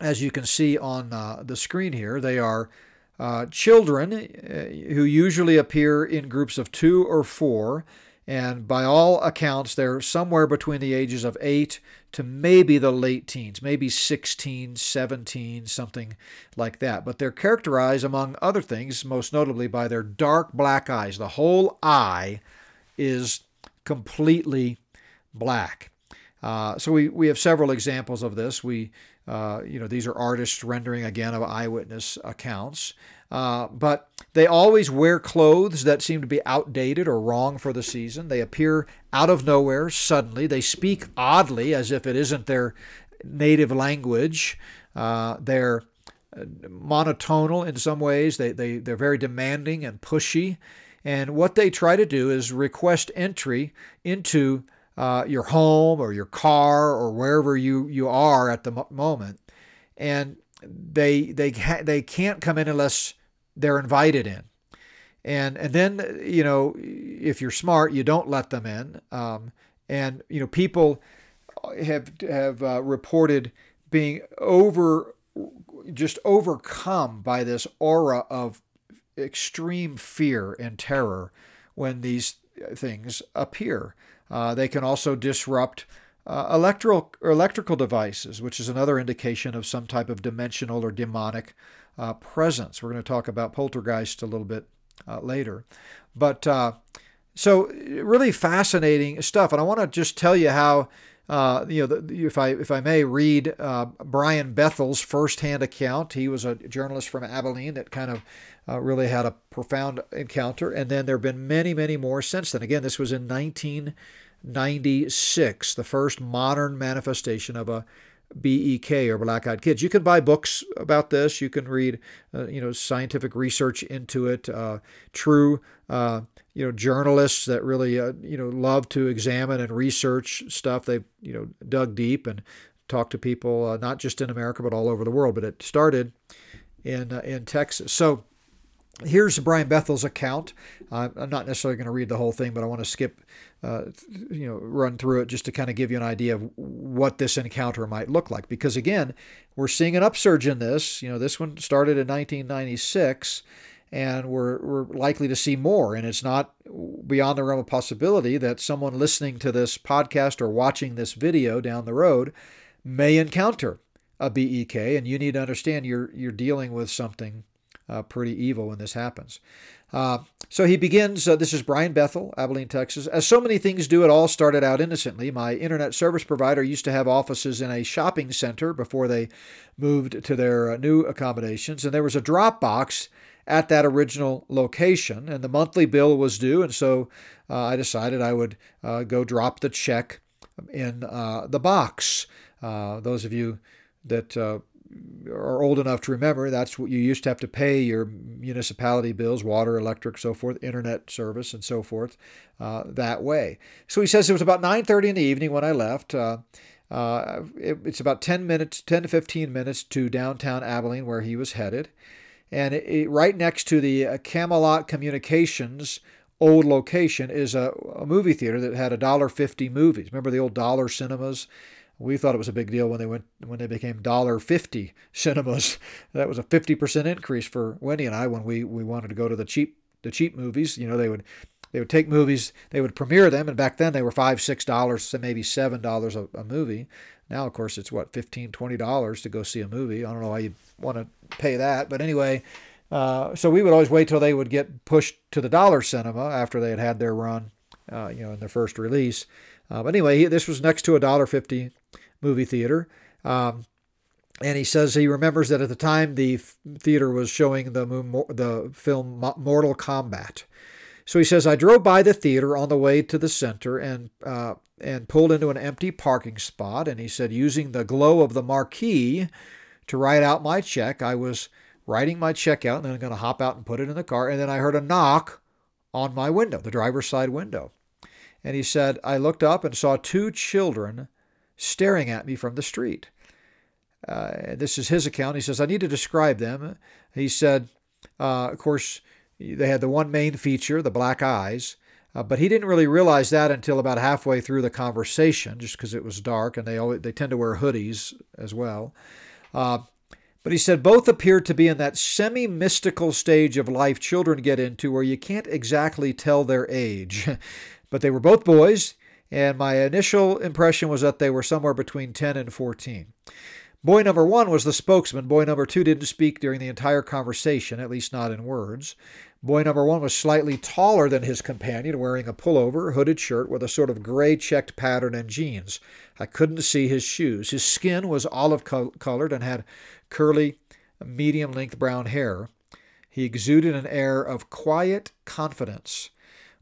as you can see on uh, the screen here, they are uh, children uh, who usually appear in groups of two or four. And by all accounts, they're somewhere between the ages of 8 to maybe the late teens, maybe 16, 17, something like that. But they're characterized, among other things, most notably by their dark black eyes. The whole eye is completely black. Uh, so we, we have several examples of this. We uh, you know, these are artists rendering again of eyewitness accounts. Uh, but they always wear clothes that seem to be outdated or wrong for the season. They appear out of nowhere suddenly. They speak oddly as if it isn't their native language. Uh, they're uh, monotonal in some ways. They, they, they're very demanding and pushy. And what they try to do is request entry into uh, your home or your car or wherever you, you are at the moment. And they, they, they can't come in unless they're invited in. And, and then, you know, if you're smart, you don't let them in. Um, and, you know, people have, have uh, reported being over, just overcome by this aura of extreme fear and terror when these things appear. Uh, they can also disrupt uh, electrical, electrical devices, which is another indication of some type of dimensional or demonic uh, presence. We're going to talk about poltergeist a little bit uh, later. But uh, so, really fascinating stuff. And I want to just tell you how. Uh, you know, if I if I may read Brian Bethel's firsthand account, he was a journalist from Abilene that kind of uh, really had a profound encounter. And then there have been many, many more since then. Again, this was in 1996, the first modern manifestation of a BEK or black-eyed kids. You can buy books about this. You can read, uh, you know, scientific research into it. Uh, true, uh, you know, journalists that really, uh, you know, love to examine and research stuff. They've, you know, dug deep and talked to people uh, not just in America but all over the world. But it started in uh, in Texas. So Here's Brian Bethel's account. I'm not necessarily going to read the whole thing, but I want to skip, uh, you know, run through it just to kind of give you an idea of what this encounter might look like. Because again, we're seeing an upsurge in this. You know, this one started in 1996, and we're we're likely to see more. And it's not beyond the realm of possibility that someone listening to this podcast or watching this video down the road may encounter a BEK, and you need to understand you're you're dealing with something uh, pretty evil when this happens. Uh, so he begins. Uh, this is Brian Bethel, Abilene, Texas. As so many things do, it all started out innocently. My internet service provider used to have offices in a shopping center before they moved to their uh, new accommodations, and there was a drop box at that original location, and the monthly bill was due, and so uh, I decided I would uh, go drop the check in uh, the box. those of you that are old enough to remember, that's what you used to have to pay your municipality bills, water, electric, so forth, internet service, and so forth, uh, that way. So he says it was about 9:30 in the evening when I left. Uh, uh, it, it's about 10 minutes, 10 to 15 minutes to downtown Abilene, where he was headed, and it, it, right next to the uh, Camelot Communications old location is a, a movie theater that had a dollar fifty movies. Remember the old dollar cinemas? We thought it was a big deal when they went when they became dollar fifty cinemas. That was a fifty percent increase for Wendy and I when we, we wanted to go to the cheap the cheap movies. You know they would they would take movies they would premiere them and back then they were five six dollars maybe seven dollars a, movie. Now of course it's what fifteen twenty dollars to go see a movie. I don't know why you want to pay that, but anyway. Uh, so we would always wait till they would get pushed to the dollar cinema after they had had their run, uh, you know, in their first release. Uh, but anyway, this was next to a dollar fifty movie theater. Um, and he says he remembers that at the time the theater was showing the the film Mortal Kombat. So he says I drove by the theater on the way to the center and uh, and pulled into an empty parking spot. And he said using the glow of the marquee to write out my check, I was writing my check out and then I'm going to hop out and put it in the car. And then I heard a knock on my window, the driver's side window. And he said I looked up and saw two children staring at me from the street. Uh, this is his account. He says, I need to describe them. He said, uh, of course, they had the one main feature, the black eyes, uh, but he didn't really realize that until about halfway through the conversation, just because it was dark and they always, they tend to wear hoodies as well. Uh, but he said both appeared to be in that semi mystical stage of life children get into where you can't exactly tell their age. but they were both boys and my initial impression was that they were somewhere between 10 and 14. Boy number one was the spokesman. Boy number two didn't speak during the entire conversation, at least not in words. Boy number one was slightly taller than his companion, wearing a pullover, hooded shirt with a sort of gray checked pattern and jeans. I couldn't see his shoes. His skin was olive colored and had curly, medium length brown hair. He exuded an air of quiet confidence.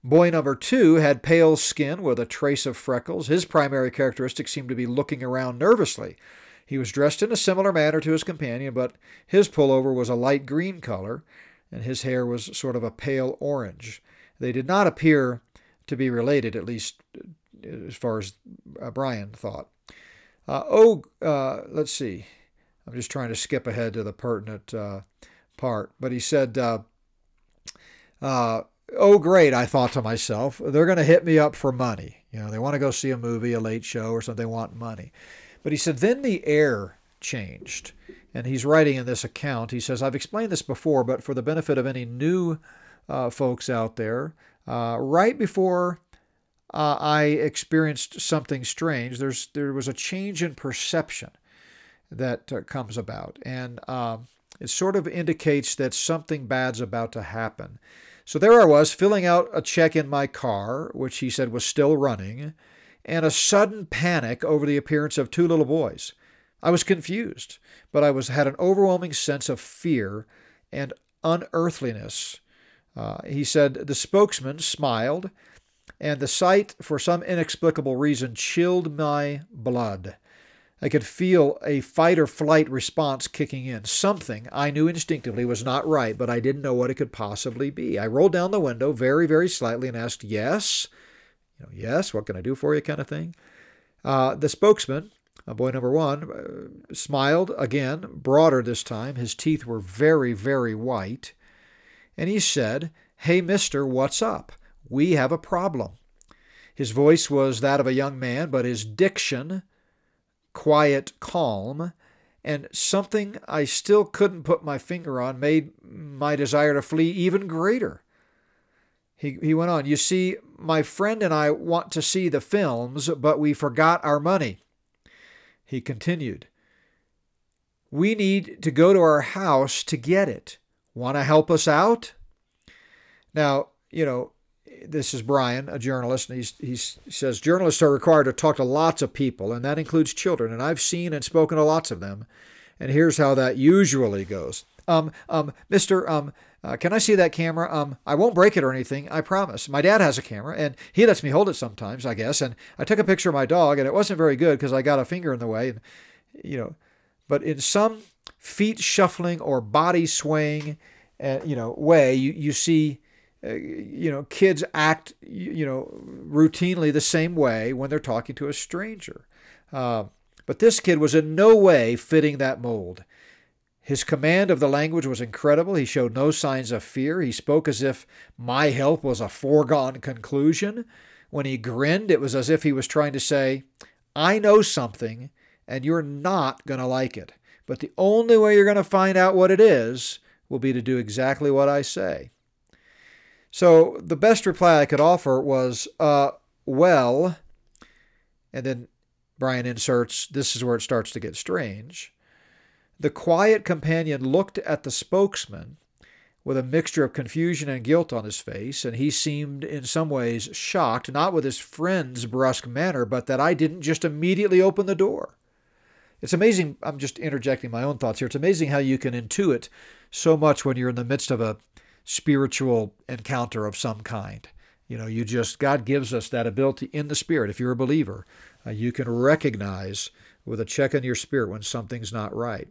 Boy number two had pale skin with a trace of freckles. His primary characteristic seemed to be looking around nervously. He was dressed in a similar manner to his companion, but his pullover was a light green color, and his hair was sort of a pale orange. They did not appear to be related, at least as far as uh, Brian thought. Uh, oh, uh, let's see. I'm just trying to skip ahead to the pertinent uh, part. But he said, uh, uh, oh, great, I thought to myself, they're going to hit me up for money. You know, they want to go see a movie, a late show, or something, they want money. But he said, then the air changed. And he's writing in this account, he says, I've explained this before, but for the benefit of any new uh, folks out there, uh, right before uh, I experienced something strange, there's there was a change in perception that uh, comes about. And um, it sort of indicates that something bad's about to happen. So there I was, filling out a check in my car, which he said was still running, and a sudden panic over the appearance of two little boys. I was confused, but I was had an overwhelming sense of fear and unearthliness. Uh, he said the spokesman smiled, and the sight, for some inexplicable reason, chilled my blood. I could feel a fight or flight response kicking in. Something I knew instinctively was not right, but I didn't know what it could possibly be. I rolled down the window very, very slightly and asked, Yes? You know, yes, what can I do for you, kind of thing. Uh, the spokesman, boy number one, uh, smiled again, broader this time. His teeth were very, very white. And he said, Hey, mister, what's up? We have a problem. His voice was that of a young man, but his diction quiet calm, and something I still couldn't put my finger on made my desire to flee even greater. He, he went on, You see, my friend and I want to see the films, but we forgot our money. He continued, We need to go to our house to get it. Want to help us out? Now, you know, this is Brian, a journalist, and he says journalists are required to talk to lots of people, and that includes children. And I've seen and spoken to lots of them. And here's how that usually goes. Um, um, Mister, um, uh, can I see that camera? Um, I won't break it or anything. I promise. My dad has a camera, and he lets me hold it sometimes, I guess. And I took a picture of my dog, and it wasn't very good because I got a finger in the way, and you know. But in some feet shuffling or body swaying, uh, you know, way, you you see you know, kids act, you know, routinely the same way when they're talking to a stranger. Uh, but this kid was in no way fitting that mold. His command of the language was incredible. He showed no signs of fear. He spoke as if my help was a foregone conclusion. When he grinned, it was as if he was trying to say, I know something, and you're not going to like it. But the only way you're going to find out what it is will be to do exactly what I say. So the best reply I could offer was, uh, well, and then Brian inserts, this is where it starts to get strange. The quiet companion looked at the spokesman with a mixture of confusion and guilt on his face, and he seemed in some ways shocked, not with his friend's brusque manner, but that I didn't just immediately open the door. It's amazing, I'm just interjecting my own thoughts here. It's amazing how you can intuit so much when you're in the midst of a spiritual encounter of some kind. You know, you just, God gives us that ability in the spirit. If you're a believer, uh, you can recognize with a check in your spirit when something's not right.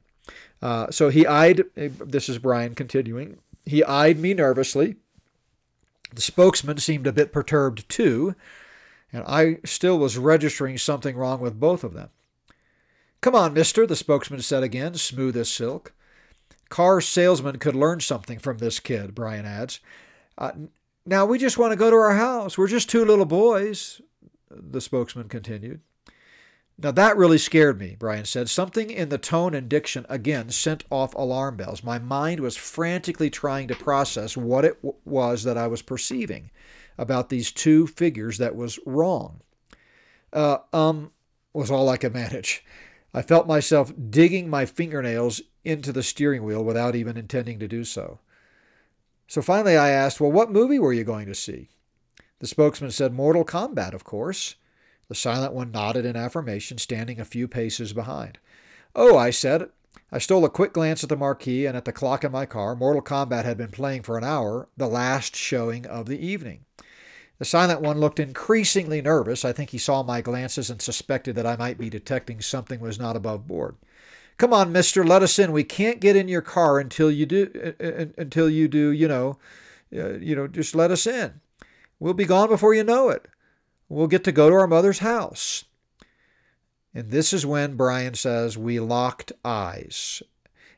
Uh, so he eyed, this is Brian continuing, he eyed me nervously. The spokesman seemed a bit perturbed too, and I still was registering something wrong with both of them. Come on, mister, the spokesman said again, smooth as silk. Car salesman could learn something from this kid, Brian adds. Uh, now we just want to go to our house. We're just two little boys, the spokesman continued. Now that really scared me, Brian said. Something in the tone and diction again sent off alarm bells. My mind was frantically trying to process what it w- was that I was perceiving about these two figures that was wrong. Uh, um, was all I could manage. I felt myself digging my fingernails into the steering wheel without even intending to do so. So finally I asked, Well, what movie were you going to see? The spokesman said, Mortal Kombat, of course. The silent one nodded in affirmation, standing a few paces behind. Oh, I said. I stole a quick glance at the marquee and at the clock in my car. Mortal Kombat had been playing for an hour, the last showing of the evening. The silent one looked increasingly nervous. I think he saw my glances and suspected that I might be detecting something was not above board. Come on, mister, let us in. We can't get in your car until you do, uh, uh, until you do, you know, uh, you know, just let us in. We'll be gone before you know it. We'll get to go to our mother's house. And this is when Brian says, We locked eyes.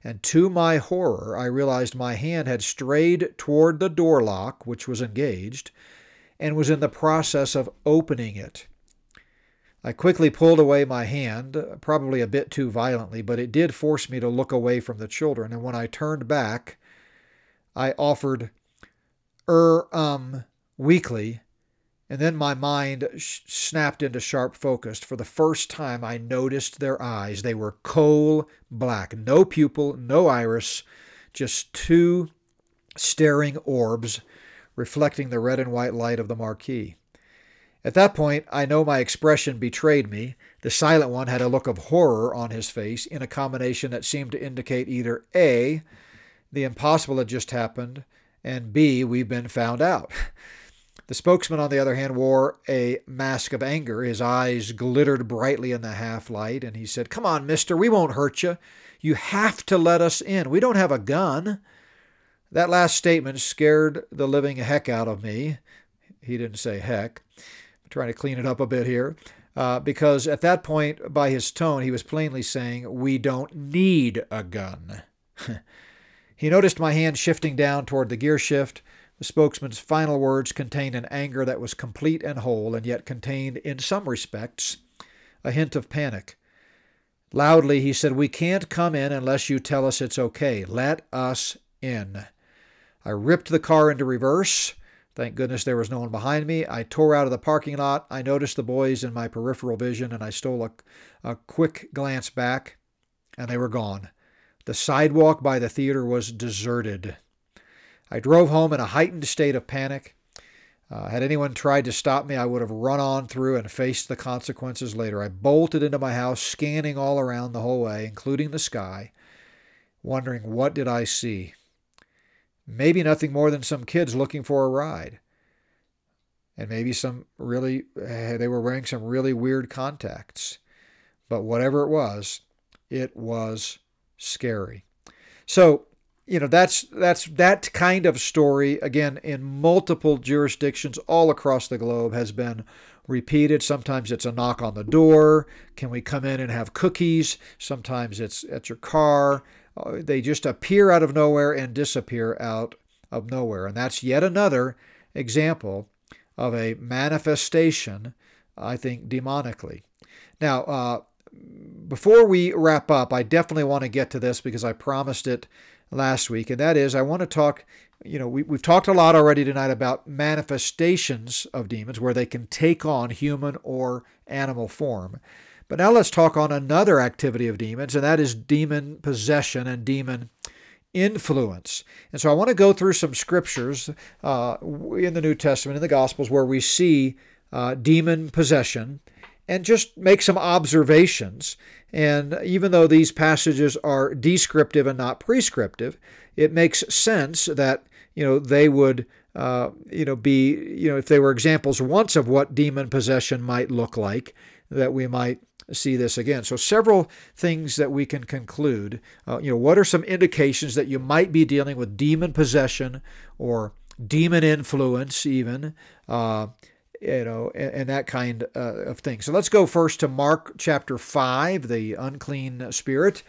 And to my horror, I realized my hand had strayed toward the door lock, which was engaged, and was in the process of opening it. I quickly pulled away my hand, probably a bit too violently, but it did force me to look away from the children, and when I turned back, I offered, er, um, weakly, and then my mind sh- snapped into sharp focus. For the first time, I noticed their eyes. They were coal black, no pupil, no iris, just two staring orbs reflecting the red and white light of the marquee. At that point, I know my expression betrayed me. The silent one had a look of horror on his face in a combination that seemed to indicate either A, the impossible had just happened, and B, we've been found out. The spokesman, on the other hand, wore a mask of anger. His eyes glittered brightly in the half light, and he said, Come on, mister, we won't hurt you. You have to let us in. We don't have a gun. That last statement scared the living heck out of me. He didn't say heck trying to clean it up a bit here. Uh, because at that point, by his tone, he was plainly saying, We don't need a gun. he noticed my hand shifting down toward the gear shift. The spokesman's final words contained an anger that was complete and whole, and yet contained, in some respects, a hint of panic. Loudly, he said, We can't come in unless you tell us it's okay. Let us in. I ripped the car into reverse. Thank goodness there was no one behind me. I tore out of the parking lot. I noticed the boys in my peripheral vision and I stole a, a quick glance back, and they were gone. The sidewalk by the theater was deserted. I drove home in a heightened state of panic. Uh, had anyone tried to stop me, I would have run on through and faced the consequences later. I bolted into my house, scanning all around the whole way, including the sky, wondering what did I see. Maybe nothing more than some kids looking for a ride. And maybe some really, eh, they were wearing some really weird contacts. But whatever it was, it was scary. So, you know, that's that's that kind of story again in multiple jurisdictions all across the globe has been repeated. Sometimes it's a knock on the door. Can we come in and have cookies? Sometimes it's at your car. Uh, they just appear out of nowhere and disappear out of nowhere. And that's yet another example of a manifestation, I think, demonically. Now, uh, before we wrap up, I definitely want to get to this because I promised it last week, and that is I want to talk. You know, we, we've talked a lot already tonight about manifestations of demons where they can take on human or animal form. But now let's talk on another activity of demons, and that is demon possession and demon influence. And so I want to go through some scriptures uh, in the New Testament, in the Gospels, where we see uh, demon possession and just make some observations. And even though these passages are descriptive and not prescriptive, it makes sense that you know they would uh, you know be you know if they were examples once of what demon possession might look like, that we might see this again. So several things that we can conclude. Uh, you know, what are some indications that you might be dealing with demon possession or demon influence, even? Uh, you know, and, that kind uh, of thing. So let's go first to Mark chapter 5, the unclean spirit.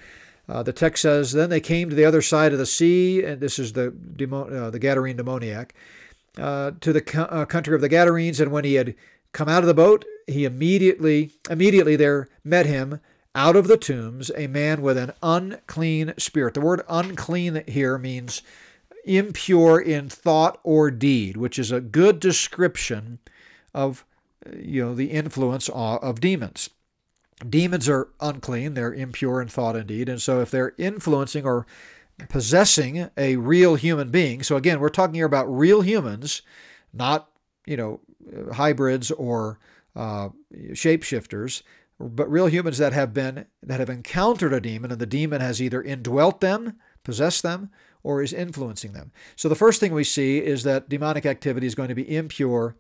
Uh, the text says, Then they came to the other side of the sea, and this is the, uh, the Gadarene demoniac, uh, to the co- uh, country of the Gadarenes. And when he had come out of the boat, he immediately, immediately there met him out of the tombs a man with an unclean spirit. The word unclean here means impure in thought or deed, which is a good description of you know the influence of demons. Demons are unclean, they're impure in thought and deed, and so if they're influencing or possessing a real human being, so again, we're talking here about real humans, not you know hybrids or uh, shapeshifters, but real humans that have been that have encountered a demon, and the demon has either indwelt them, possessed them, or is influencing them. So the first thing we see is that demonic activity is going to be impure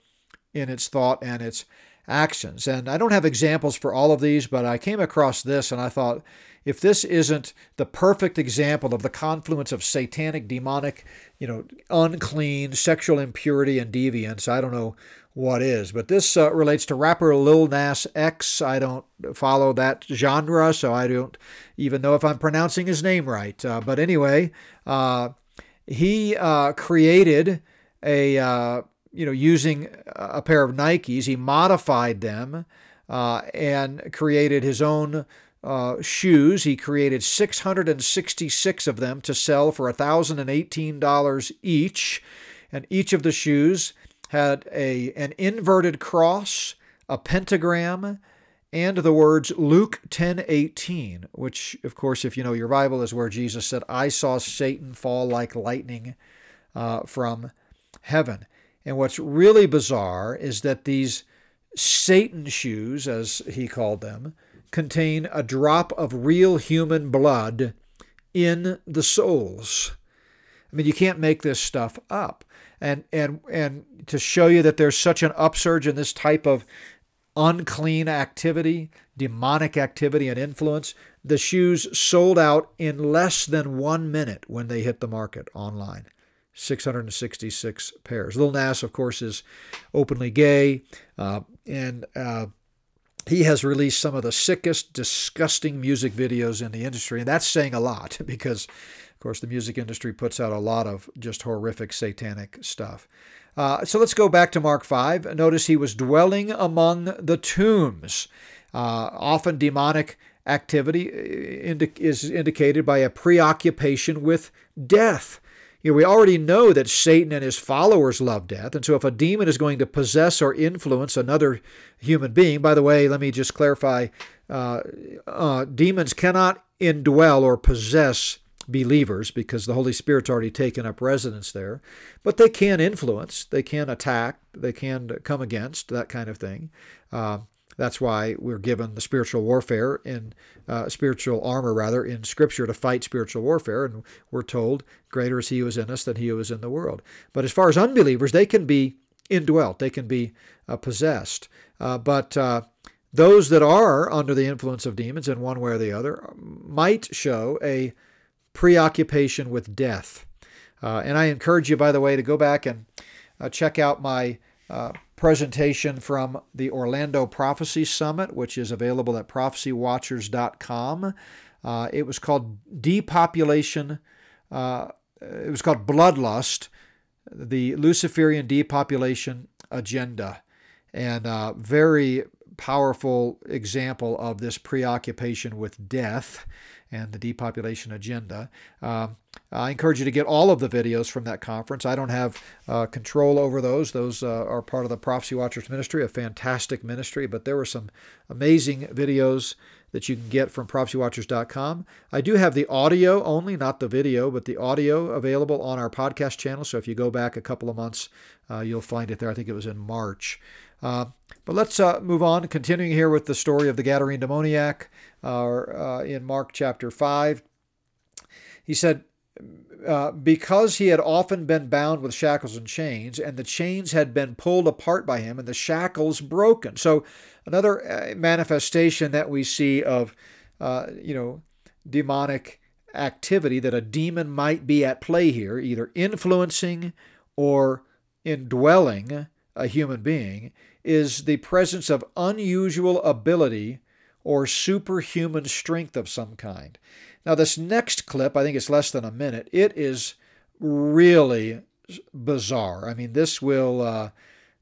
in its thought and its actions. And I don't have examples for all of these, but I came across this and I thought, if this isn't the perfect example of the confluence of satanic, demonic, you know, unclean, sexual impurity, and deviance, I don't know what is. But this uh, relates to rapper Lil Nas X. I don't follow that genre, so I don't even know if I'm pronouncing his name right. Uh, but anyway, uh, he uh, created a uh, you know, using a pair of Nikes, he modified them uh, and created his own uh, shoes. He created 666 of them to sell for $1,018 each. And each of the shoes had a, an inverted cross, a pentagram, and the words Luke 10:18, which of course if you know your Bible is where Jesus said, "I saw Satan fall like lightning uh, from heaven." And what's really bizarre is that these Satan shoes, as he called them, contain a drop of real human blood in the soles. I mean, you can't make this stuff up. And and and to show you that there's such an upsurge in this type of unclean activity, demonic activity and influence, the shoes sold out in less than 1 minute when they hit the market online. 666 pairs. Lil Nas, of course, is openly gay, uh, and uh, he has released some of the sickest, disgusting music videos in the industry, and that's saying a lot because, of course, the music industry puts out a lot of just horrific satanic stuff. Uh, so let's go back to Mark 5. Notice he was dwelling among the tombs. Uh, often demonic activity uh, is indicated by a preoccupation with death. You know, we already know that Satan and his followers love death. And so if a demon is going to possess or influence another human being, by the way, let me just clarify uh, uh, demons cannot indwell or possess believers because the Holy Spirit's already taken up residence there. But they can influence, they can attack, they can come against, that kind of thing. Uh, that's why we're given the spiritual warfare in uh, spiritual armor, rather, in Scripture to fight spiritual warfare. And we're told, "Greater is He who is in us than He who is in the world." But as far as unbelievers, they can be indwelt, they can be uh, possessed. Uh, but uh, those that are under the influence of demons in one way or the other might show a preoccupation with death. Uh, and I encourage you, by the way, to go back and uh, check out my uh, presentation from the Orlando Prophecy Summit, which is available at prophecywatchers.com. Uh, it was called Depopulation, uh, it was called Bloodlust, the Luciferian Depopulation Agenda. And uh, very powerful example of this preoccupation with death and the depopulation agenda. Uh, I encourage you to get all of the videos from that conference. I don't have uh, control over those. Those uh, are part of the Prophecy Watchers ministry, a fantastic ministry, but there were some amazing videos that you can get from prophecywatchers.com. I do have the audio only, not the video, but the audio available on our podcast channel. So if you go back a couple of months, uh, you'll find it there. I think it was in March. Uh, but let's uh, move on, continuing here with the story of the Gadarene demoniac uh, in Mark chapter 5. He said, uh, because he had often been bound with shackles and chains, and the chains had been pulled apart by him, and the shackles broken. So, another uh, manifestation that we see of, uh, you know, demonic activity that a demon might be at play here, either influencing or indwelling a human being, is the presence of unusual ability or superhuman strength of some kind. Now, this next clip, I think it's less than a minute, it is really bizarre. I mean, this will uh,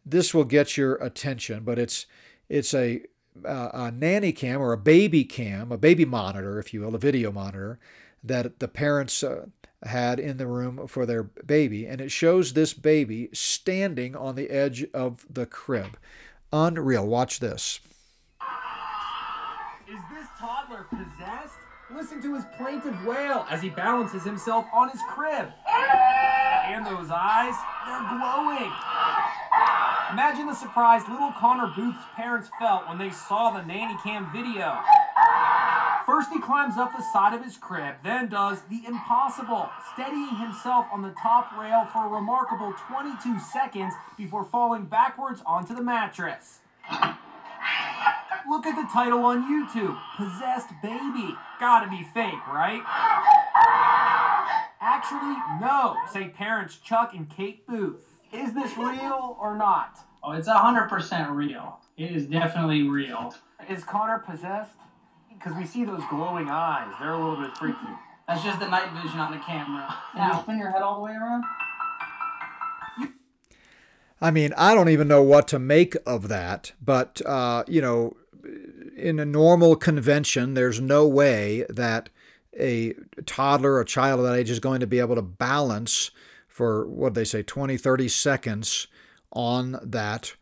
this will get your attention, but it's it's a, a nanny cam or a baby cam, a baby monitor, if you will, a video monitor that the parents uh, had in the room for their baby, and it shows this baby standing on the edge of the crib. Unreal. Watch this. Is this toddler possessed? Listen to his plaintive wail as he balances himself on his crib. And those eyes, they're glowing. Imagine the surprise little Connor Booth's parents felt when they saw the nanny cam video. First, he climbs up the side of his crib, then does the impossible, steadying himself on the top rail for a remarkable 22 seconds before falling backwards onto the mattress. Look at the title on YouTube Possessed Baby. Gotta be fake, right? Actually, no, say parents Chuck and Kate Booth. Is this real or not? Oh, it's 100% real. It is definitely real. Is Connor possessed? Because we see those glowing eyes. They're a little bit freaky. That's just the night vision on the camera. Now, spin your head all the way around. I mean, I don't even know what to make of that, but, uh, you know, in a normal convention, there's no way that a toddler, a child of that age, is going to be able to balance for what they say 20, 30 seconds on that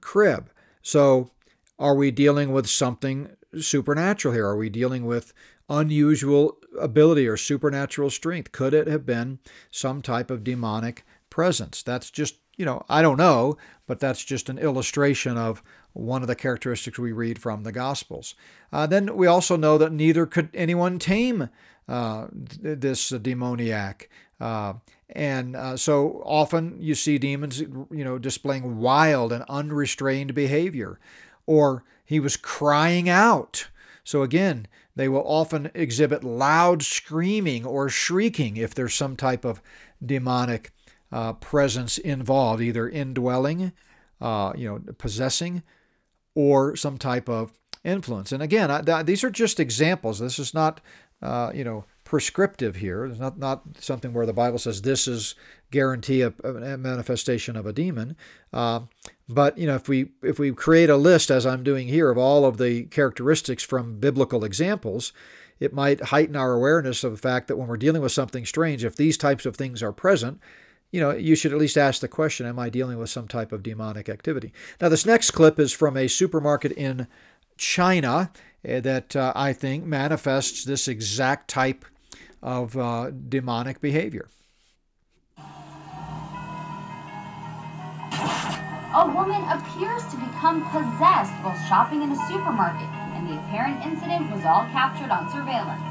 crib. So, are we dealing with something supernatural here? Are we dealing with unusual ability or supernatural strength? Could it have been some type of demonic presence? That's just, you know, I don't know, but that's just an illustration of one of the characteristics we read from the Gospels. Uh, then we also know that neither could anyone tame uh, this demoniac. Uh, and uh, so often you see demons, you know, displaying wild and unrestrained behavior, or he was crying out. So again, they will often exhibit loud screaming or shrieking if there's some type of demonic uh, presence involved, either indwelling, uh, you know, possessing, or some type of influence. And again, I, th- these are just examples. This is not, uh, you know, prescriptive here. It's not not something where the Bible says this is guarantee a, a manifestation of a demon. Uh, but you know, if we if we create a list, as I'm doing here, of all of the characteristics from biblical examples, it might heighten our awareness of the fact that when we're dealing with something strange, if these types of things are present, you know, you should at least ask the question, am I dealing with some type of demonic activity? Now, this next clip is from a supermarket in China eh, that uh, I think manifests this exact type of uh, demonic behavior. A woman appears to become possessed while shopping in a supermarket, and the apparent incident was all captured on surveillance.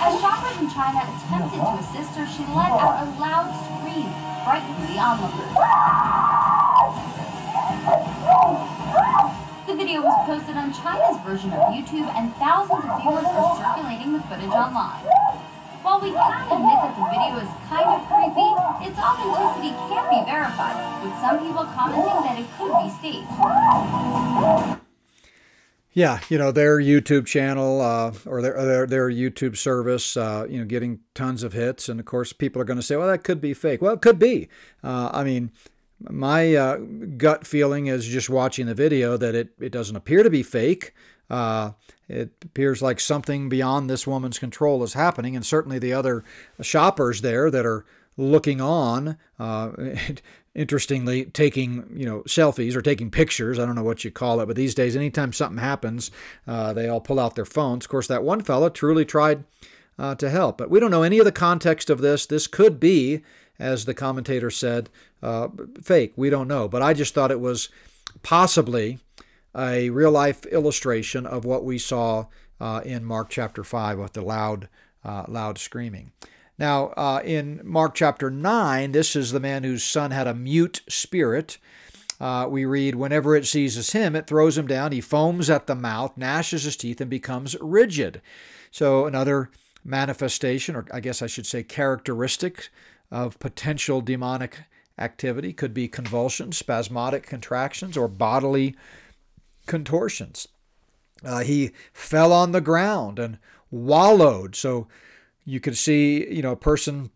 As shoppers in China attempted to assist her, she let out a loud scream, frightening the onlookers. The video was posted on China's version of YouTube, and thousands of viewers are circulating the footage online. While we can admit that the video is kind of creepy, its authenticity can't be verified, with some people commenting that it could be staged. Yeah, you know their YouTube channel uh, or their, their their YouTube service, uh, you know, getting tons of hits, and of course people are going to say, "Well, that could be fake." Well, it could be. Uh, I mean, my uh, gut feeling is just watching the video that it it doesn't appear to be fake. Uh, it appears like something beyond this woman's control is happening, and certainly the other shoppers there that are looking on, uh, interestingly, taking you know selfies or taking pictures. I don't know what you call it, but these days, anytime something happens, uh, they all pull out their phones. Of course, that one fellow truly tried uh, to help, but we don't know any of the context of this. This could be, as the commentator said, uh, fake. We don't know, but I just thought it was possibly a real life illustration of what we saw uh, in Mark chapter five with the loud, uh, loud screaming. Now, uh, in Mark chapter 9, this is the man whose son had a mute spirit. Uh, we read, Whenever it seizes him, it throws him down. He foams at the mouth, gnashes his teeth, and becomes rigid. So, another manifestation, or I guess I should say characteristic, of potential demonic activity could be convulsions, spasmodic contractions, or bodily contortions. Uh, he fell on the ground and wallowed. So, you could see, you know, a person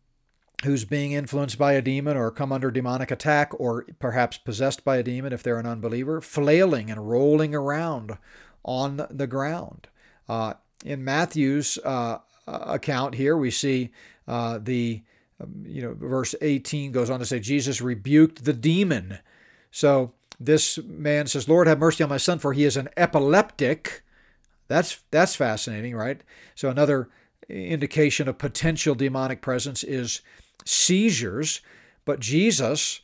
who's being influenced by a demon or come under demonic attack or perhaps possessed by a demon if they're an unbeliever, flailing and rolling around on the ground. Uh, in Matthew's uh, account here, we see uh, the, um, you know, verse 18 goes on to say, Jesus rebuked the demon. So this man says, Lord, have mercy on my son, for he is an epileptic. That's, that's fascinating, right? So another indication of potential demonic presence is seizures, but Jesus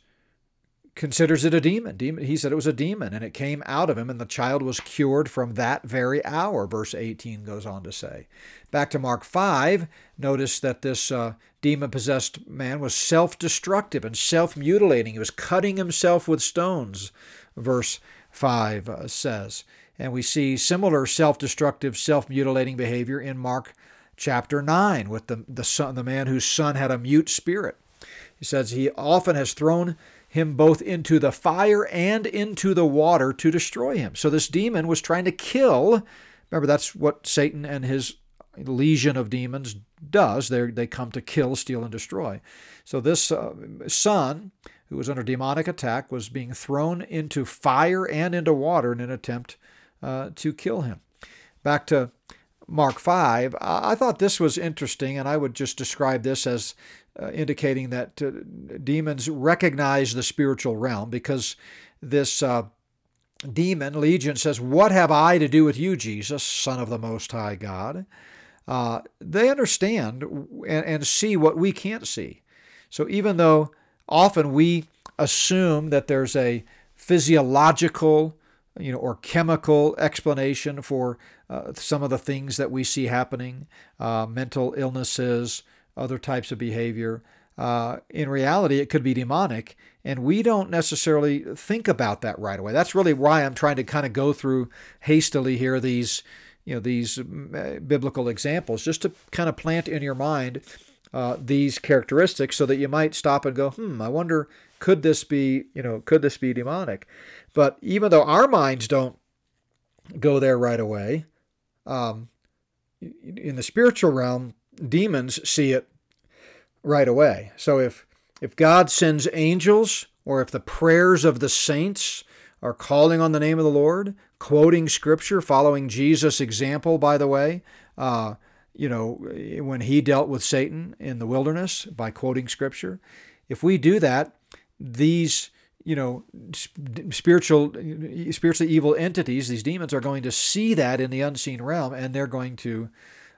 considers it a demon. demon. He said it was a demon and it came out of him, and the child was cured from that very hour, verse 18 goes on to say. Back to Mark 5, notice that this uh, demon possessed man was self destructive and self mutilating. He was cutting himself with stones, verse 5 uh, says. And we see similar self destructive, self mutilating behavior in Mark chapter 9 with the, the, son, the man whose son had a mute spirit. He says, He often has thrown him both into the fire and into the water to destroy him. So this demon was trying to kill. Remember, that's what Satan and his legion of demons does. They they come to kill, steal, and destroy. So this uh, son, who was under demonic attack, was being thrown into fire and into water in an attempt uh, to kill him. Back to Mark 5, I thought this was interesting, and I would just describe this as uh, indicating that uh, demons recognize the spiritual realm because this uh, demon, Legion, says, What have I to do with you, Jesus, Son of the Most High God? Uh, they understand and, and see what we can't see. So even though often we assume that there's a physiological you know, or chemical explanation for uh, some of the things that we see happening, uh, mental illnesses, other types of behavior. Uh, in reality, it could be demonic, and we don't necessarily think about that right away. That's really why I'm trying to kind of go through hastily here these, you know, these uh, biblical examples, just to kind of plant in your mind uh, these characteristics, so that you might stop and go, hmm, I wonder, could this be, you know, could this be demonic? But even though our minds don't go there right away, um, in the spiritual realm, demons see it right away. So if if God sends angels, or if the prayers of the saints are calling on the name of the Lord, quoting Scripture, following Jesus' example, by the way, uh, you know, when he dealt with Satan in the wilderness by quoting Scripture, if we do that, these you know, spiritual, spiritually evil entities, these demons are going to see that in the unseen realm, and they're going to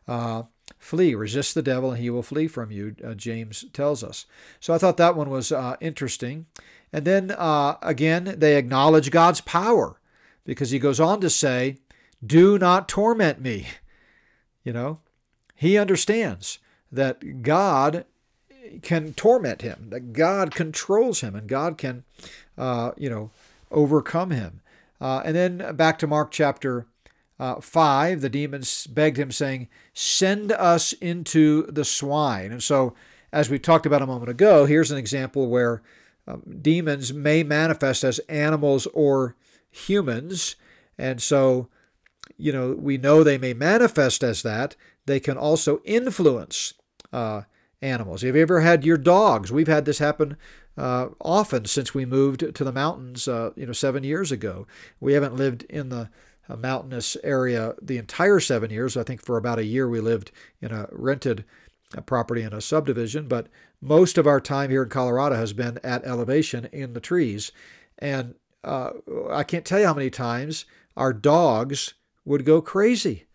uh, flee. Resist the devil, and he will flee from you. Uh, James tells us. So I thought that one was uh, interesting. And then uh, again, they acknowledge God's power because he goes on to say, "Do not torment me." You know, he understands that God can torment him, that God controls him, and God can, uh, you know, overcome him. Uh, and then back to Mark chapter uh, 5, the demons begged him, saying, Send us into the swine. And so, as we talked about a moment ago, here's an example where um, demons may manifest as animals or humans. And so, you know, we know they may manifest as that. They can also influence uh, animals. Have you ever had your dogs? We've had this happen uh, often since we moved to the mountains, uh, you know, seven years ago. We haven't lived in the uh, mountainous area the entire seven years. I think for about a year we lived in a rented uh, property in a subdivision, but most of our time here in Colorado has been at elevation in the trees. And uh, I can't tell you how many times our dogs would go crazy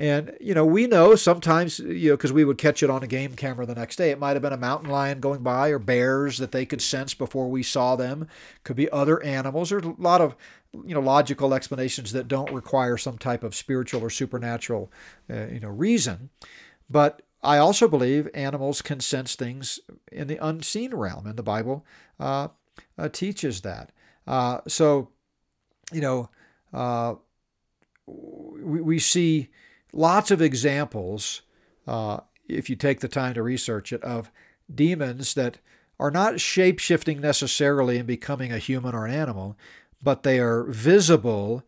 and, you know, we know sometimes, you know, because we would catch it on a game camera the next day, it might have been a mountain lion going by or bears that they could sense before we saw them. Could be other animals. There's a lot of, you know, logical explanations that don't require some type of spiritual or supernatural, uh, you know, reason. But I also believe animals can sense things in the unseen realm, and the Bible uh, uh, teaches that. Uh, so, you know, uh, we, we see lots of examples, uh, if you take the time to research it, of demons that are not shape shifting necessarily and becoming a human or an animal, but they are visible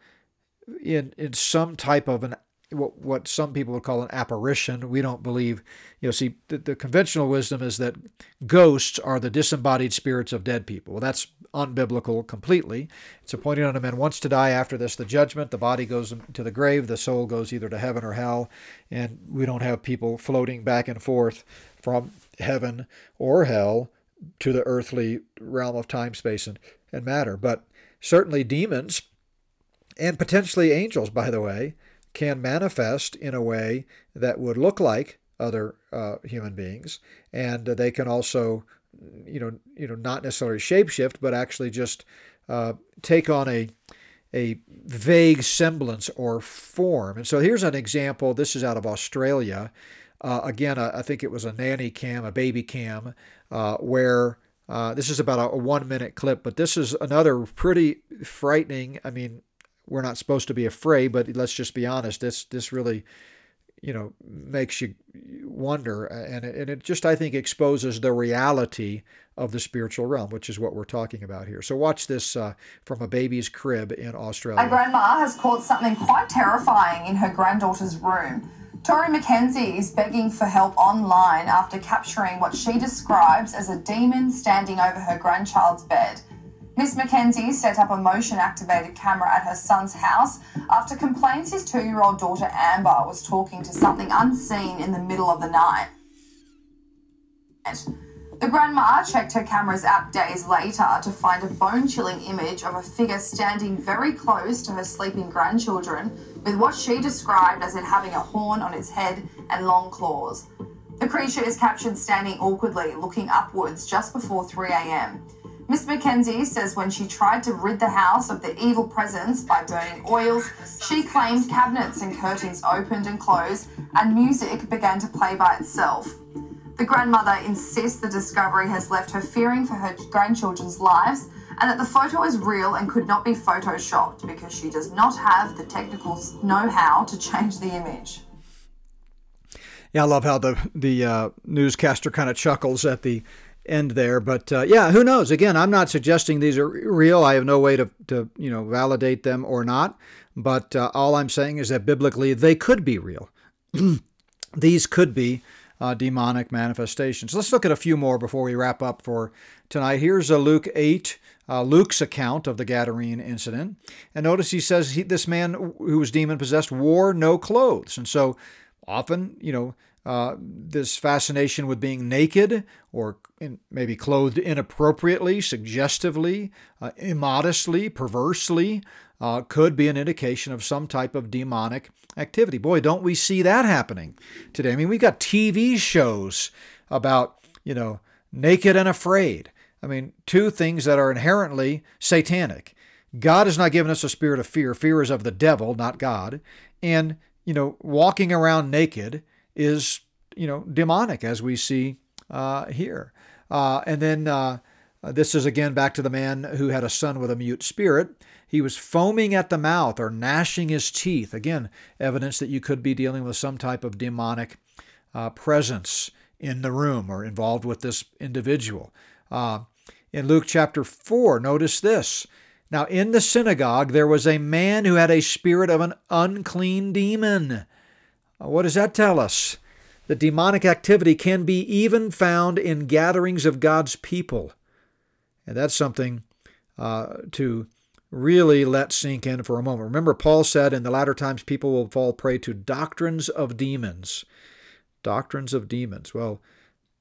in in some type of an what, what some people would call an apparition. We don't believe, you know, see, the, the conventional wisdom is that ghosts are the disembodied spirits of dead people. Well, that's unbiblical completely. It's appointed unto men once to die, after this the judgment. The body goes to the grave, the soul goes either to heaven or hell, and we don't have people floating back and forth from heaven or hell to the earthly realm of time, space, and, and matter. But certainly demons, and potentially angels, by the way, can manifest in a way that would look like other uh, human beings, and they can also, you know, you know, not necessarily shapeshift, but actually just uh, take on a a vague semblance or form. And so here's an example. This is out of Australia. Uh, again, I think it was a nanny cam, a baby cam, uh, where uh, this is about a, a one minute clip, but this is another pretty frightening. I mean, we're not supposed to be afraid, but let's just be honest. This this really, you know, makes you wonder, and it, and it just I think exposes the reality of the spiritual realm, which is what we're talking about here. So watch this uh, from a baby's crib in Australia. A grandma has caught something quite terrifying in her granddaughter's room. Tori McKenzie is begging for help online after capturing what she describes as a demon standing over her grandchild's bed. Miss McKenzie set up a motion activated camera at her son's house after complaints his two year old daughter Amber was talking to something unseen in the middle of the night. The grandma checked her camera's app days later to find a bone chilling image of a figure standing very close to her sleeping grandchildren, with what she described as it having a horn on its head and long claws. The creature is captured standing awkwardly, looking upwards just before 3 a.m. Miss McKenzie says when she tried to rid the house of the evil presence by burning oils, she claimed cabinets and curtains opened and closed and music began to play by itself. The grandmother insists the discovery has left her fearing for her grandchildren's lives and that the photo is real and could not be photoshopped because she does not have the technical know how to change the image. Yeah, I love how the the uh, newscaster kind of chuckles at the end there. But uh, yeah, who knows? Again, I'm not suggesting these are real. I have no way to, to you know validate them or not. But uh, all I'm saying is that biblically they could be real. these could be uh, demonic manifestations. Let's look at a few more before we wrap up for tonight. Here's a Luke 8. Uh, Luke's account of the Gadarene incident. And notice he says he, this man who was demon possessed wore no clothes. And so often, you know, uh, this fascination with being naked or in, maybe clothed inappropriately, suggestively, uh, immodestly, perversely, uh, could be an indication of some type of demonic activity. Boy, don't we see that happening today? I mean, we've got TV shows about, you know, naked and afraid. I mean, two things that are inherently satanic. God has not given us a spirit of fear. Fear is of the devil, not God. And, you know, walking around naked is, you know, demonic, as we see uh, here. Uh, and then uh, this is again back to the man who had a son with a mute spirit. He was foaming at the mouth or gnashing his teeth. Again, evidence that you could be dealing with some type of demonic uh, presence in the room or involved with this individual. Uh, in Luke chapter 4, notice this. Now, in the synagogue, there was a man who had a spirit of an unclean demon. What does that tell us? That demonic activity can be even found in gatherings of God's people. And that's something uh, to really let sink in for a moment. Remember, Paul said in the latter times people will fall prey to doctrines of demons. Doctrines of demons. Well,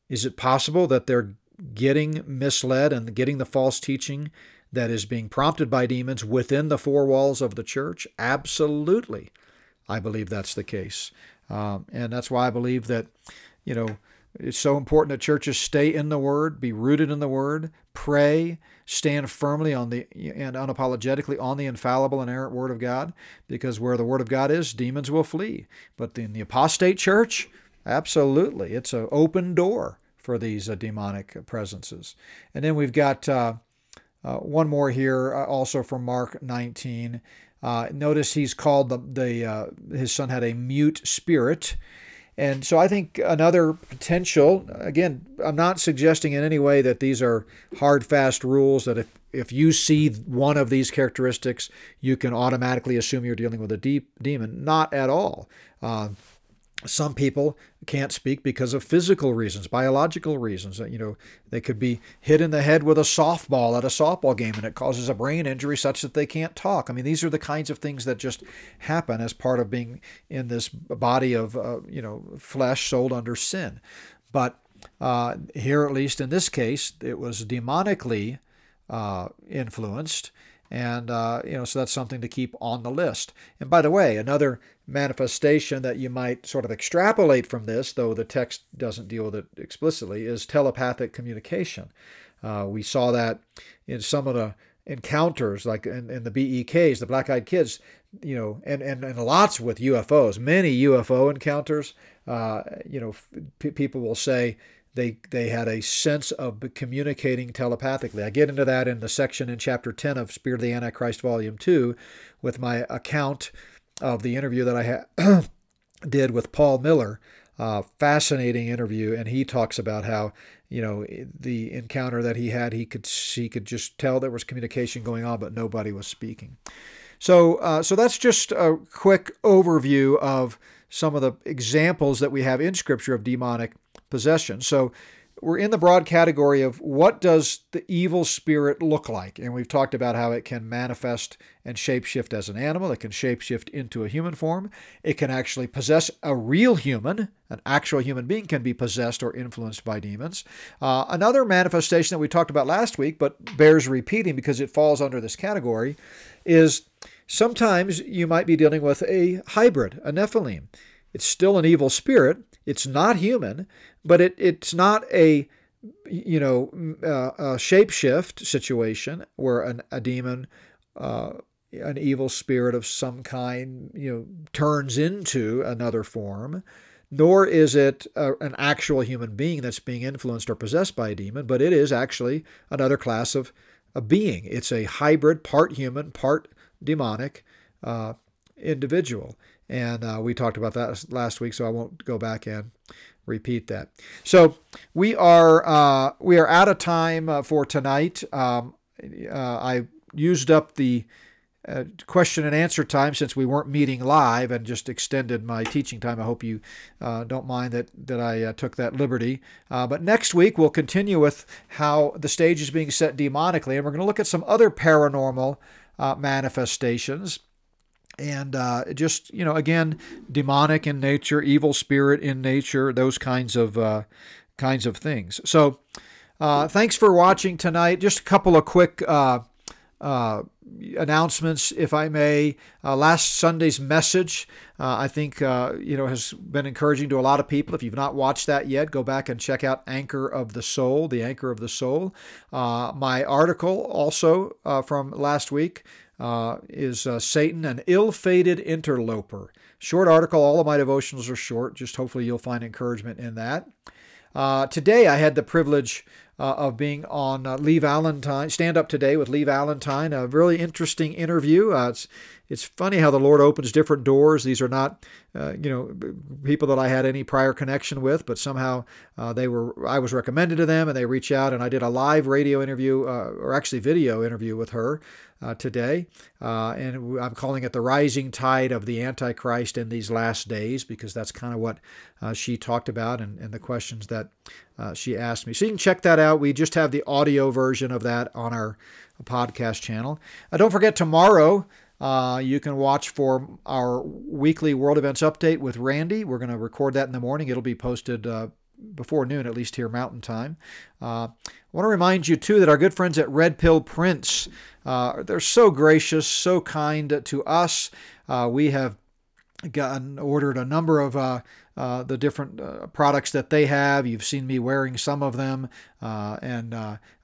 is it possible that they're getting misled and getting the false teaching that is being prompted by demons within the four walls of the church? Absolutely. I believe that's the case. Um, and that's why I believe that, you know, it's so important that churches stay in the Word, be rooted in the Word, pray, stand firmly on the and unapologetically on the infallible inerrant Word of God, because where the Word of God is, demons will flee. But in the apostate church, absolutely, it's an open door for these uh, demonic presences. And then we've got uh, uh, one more here, uh, also from Mark 19. Uh, notice he's called the, the uh, his son had a mute spirit. And so I think another potential, again, I'm not suggesting in any way that these are hard, fast rules that if, if you see one of these characteristics, you can automatically assume you're dealing with a deep demon. Not at all. Uh, some people can't speak because of physical reasons, biological reasons. You know, they could be hit in the head with a softball at a softball game and it causes a brain injury such that they can't talk. I mean, these are the kinds of things that just happen as part of being in this body of, uh, you know, flesh sold under sin. But uh, here, at least in this case, it was demonically uh, influenced. And, uh, you know, so that's something to keep on the list. And by the way, another manifestation that you might sort of extrapolate from this, though the text doesn't deal with it explicitly, is telepathic communication. Uh, we saw that in some of the encounters, like in, in the BEKs, the Black Eyed Kids, you know, and, and, and lots with UFOs, many UFO encounters. Uh, you know, p- people will say they they had a sense of communicating telepathically. I get into that in the section in chapter 10 of Spirit of the Antichrist, Volume 2, with my account of the interview that I ha- did with Paul Miller. Uh, fascinating interview, and he talks about how you know the encounter that he had. He could he could just tell there was communication going on, but nobody was speaking. So uh, so that's just a quick overview of some of the examples that we have in Scripture of demonic possession. So we're in the broad category of what does the evil spirit look like? And we've talked about how it can manifest and shapeshift as an animal. It can shapeshift into a human form. It can actually possess a real human. An actual human being can be possessed or influenced by demons. Uh, another manifestation that we talked about last week, but bears repeating because it falls under this category, is sometimes you might be dealing with a hybrid, a Nephilim. It's still an evil spirit. It's not human, but it, it's not a you know uh, a shapeshift situation where an, a demon uh, an evil spirit of some kind you know turns into another form nor is it a, an actual human being that's being influenced or possessed by a demon but it is actually another class of a being it's a hybrid part human part demonic uh, individual and uh, we talked about that last week so i won't go back and repeat that. So we are uh, we are out of time uh, for tonight. Um, uh, I used up the uh, question and answer time since we weren't meeting live and just extended my teaching time. I hope you uh, don't mind that that I uh, took that liberty. but next week we'll continue with how the stage is being set demonically, and we're going to look at some other paranormal manifestations and uh, just you know again demonic in nature evil spirit in nature those kinds of uh, kinds of things so uh, thanks for watching tonight just a couple of quick uh, uh, announcements, if I may. Uh, last Sunday's message, I think, you know, has been encouraging to a lot of people. If you've not watched that yet, go back and check out Anchor of the Soul, the Anchor of the Soul. My article, also from last week, is Satan, an ill-fated interloper. Short article. All of my devotionals are short. Just hopefully you'll find encouragement in that. today, I had the privilege uh, of being on uh, Lee Valentine, Stand Up Today with Lee Valentine. A really interesting interview. Uh, it's it's funny how the Lord opens different doors. These are not, uh, you know, people that I had any prior connection with, but somehow uh, they were. I was recommended to them, and they reach out, and I did a live radio interview, uh, or actually video interview with her uh, today, uh, and I'm calling it the rising tide of the Antichrist in these last days because that's kind of what uh, she talked about and, and the questions that she asked me. So you can check that out. We just have the audio version of that on our podcast channel. don't forget tomorrow. Uh, you can watch for our weekly world events update with Randy. We're going to record that in the morning. It'll be posted uh, before noon, at least here Mountain Time. Uh, I want to remind you, too, that our good friends at Red Pill Prints, uh, they're so gracious, so kind to us. Uh, we have gotten ordered a number of uh, uh, the different uh, products that they have. You've seen me wearing some of them, and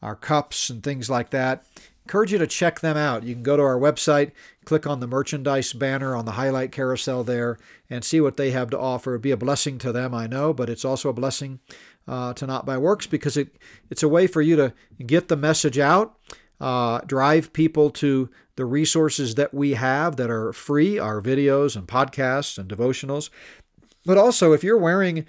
our cups and things like that encourage you to check them out. You can go to our website, click on the merchandise banner on the highlight carousel there, and see what they have to offer. It'd be a blessing to them, I know, but it's also a blessing uh, to Not by Works because it, it's a way for you to get the message out, uh, drive people to the resources that we have that are free, our videos and podcasts and devotionals. But also, if you're wearing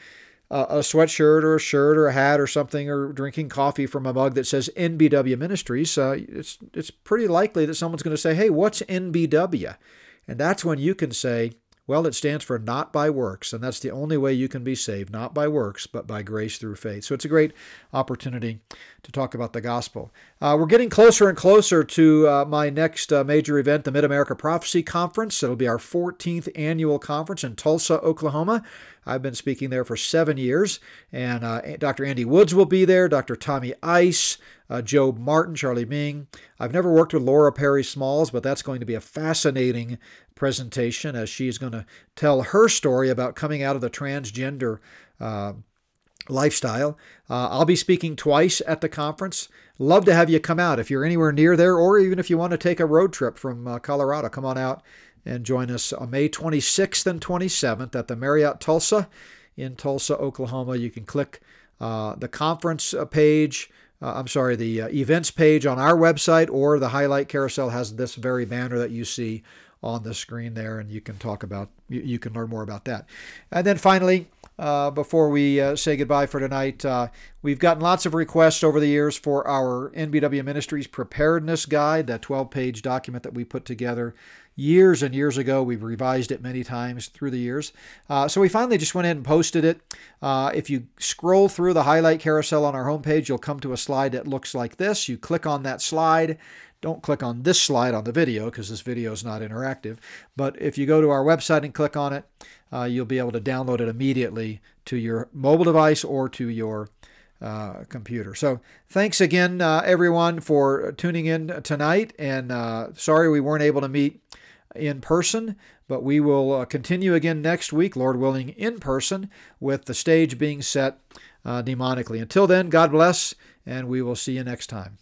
a sweatshirt or a shirt or a hat or something, or drinking coffee from a mug that says NBW Ministries, uh, it's it's pretty likely that someone's going to say, "Hey, what's NBW?" And that's when you can say, well, it stands for not by works, and that's the only way you can be saved, not by works, but by grace through faith. So it's a great opportunity to talk about the gospel. Uh, we're getting closer and closer to uh, my next uh, major event, the Mid America Prophecy Conference. It'll be our 14th annual conference in Tulsa, Oklahoma. I've been speaking there for seven years, and uh, Dr. Andy Woods will be there, Dr. Tommy Ice, uh, Jobe Martin, Charlie Ming. I've never worked with Laura Perry Smalls, but that's going to be a fascinating presentation as she's going to tell her story about coming out of the transgender uh, lifestyle. Uh, I'll be speaking twice at the conference. Love to have you come out if you're anywhere near there, or even if you want to take a road trip from uh, Colorado. Come on out and join us on May 26th and 27th at the Marriott Tulsa in Tulsa, Oklahoma. You can click uh, the conference uh, page. Uh, I'm sorry, the uh, events page on our website, or the highlight carousel has this very banner that you see on the screen there, and you can talk about, you, you can learn more about that. And then finally, uh, before we uh, say goodbye for tonight, uh, we've gotten lots of requests over the years for our NBW Ministries Preparedness Guide, that 12 page document that we put together years and years ago. We've revised it many times through the years. Uh, so we finally just went ahead and posted it. Uh, if you scroll through the highlight carousel on our homepage, you'll come to a slide that looks like this. You click on that slide don't click on this slide on the video because this video is not interactive. But if you go to our website and click on it, uh, you'll be able to download it immediately to your mobile device or to your uh, computer. So thanks again, uh, everyone, for tuning in tonight. And uh, sorry we weren't able to meet in person, but we will uh, continue again next week, Lord willing, in person, with the stage being set uh, demonically. Until then, God bless, and we will see you next time.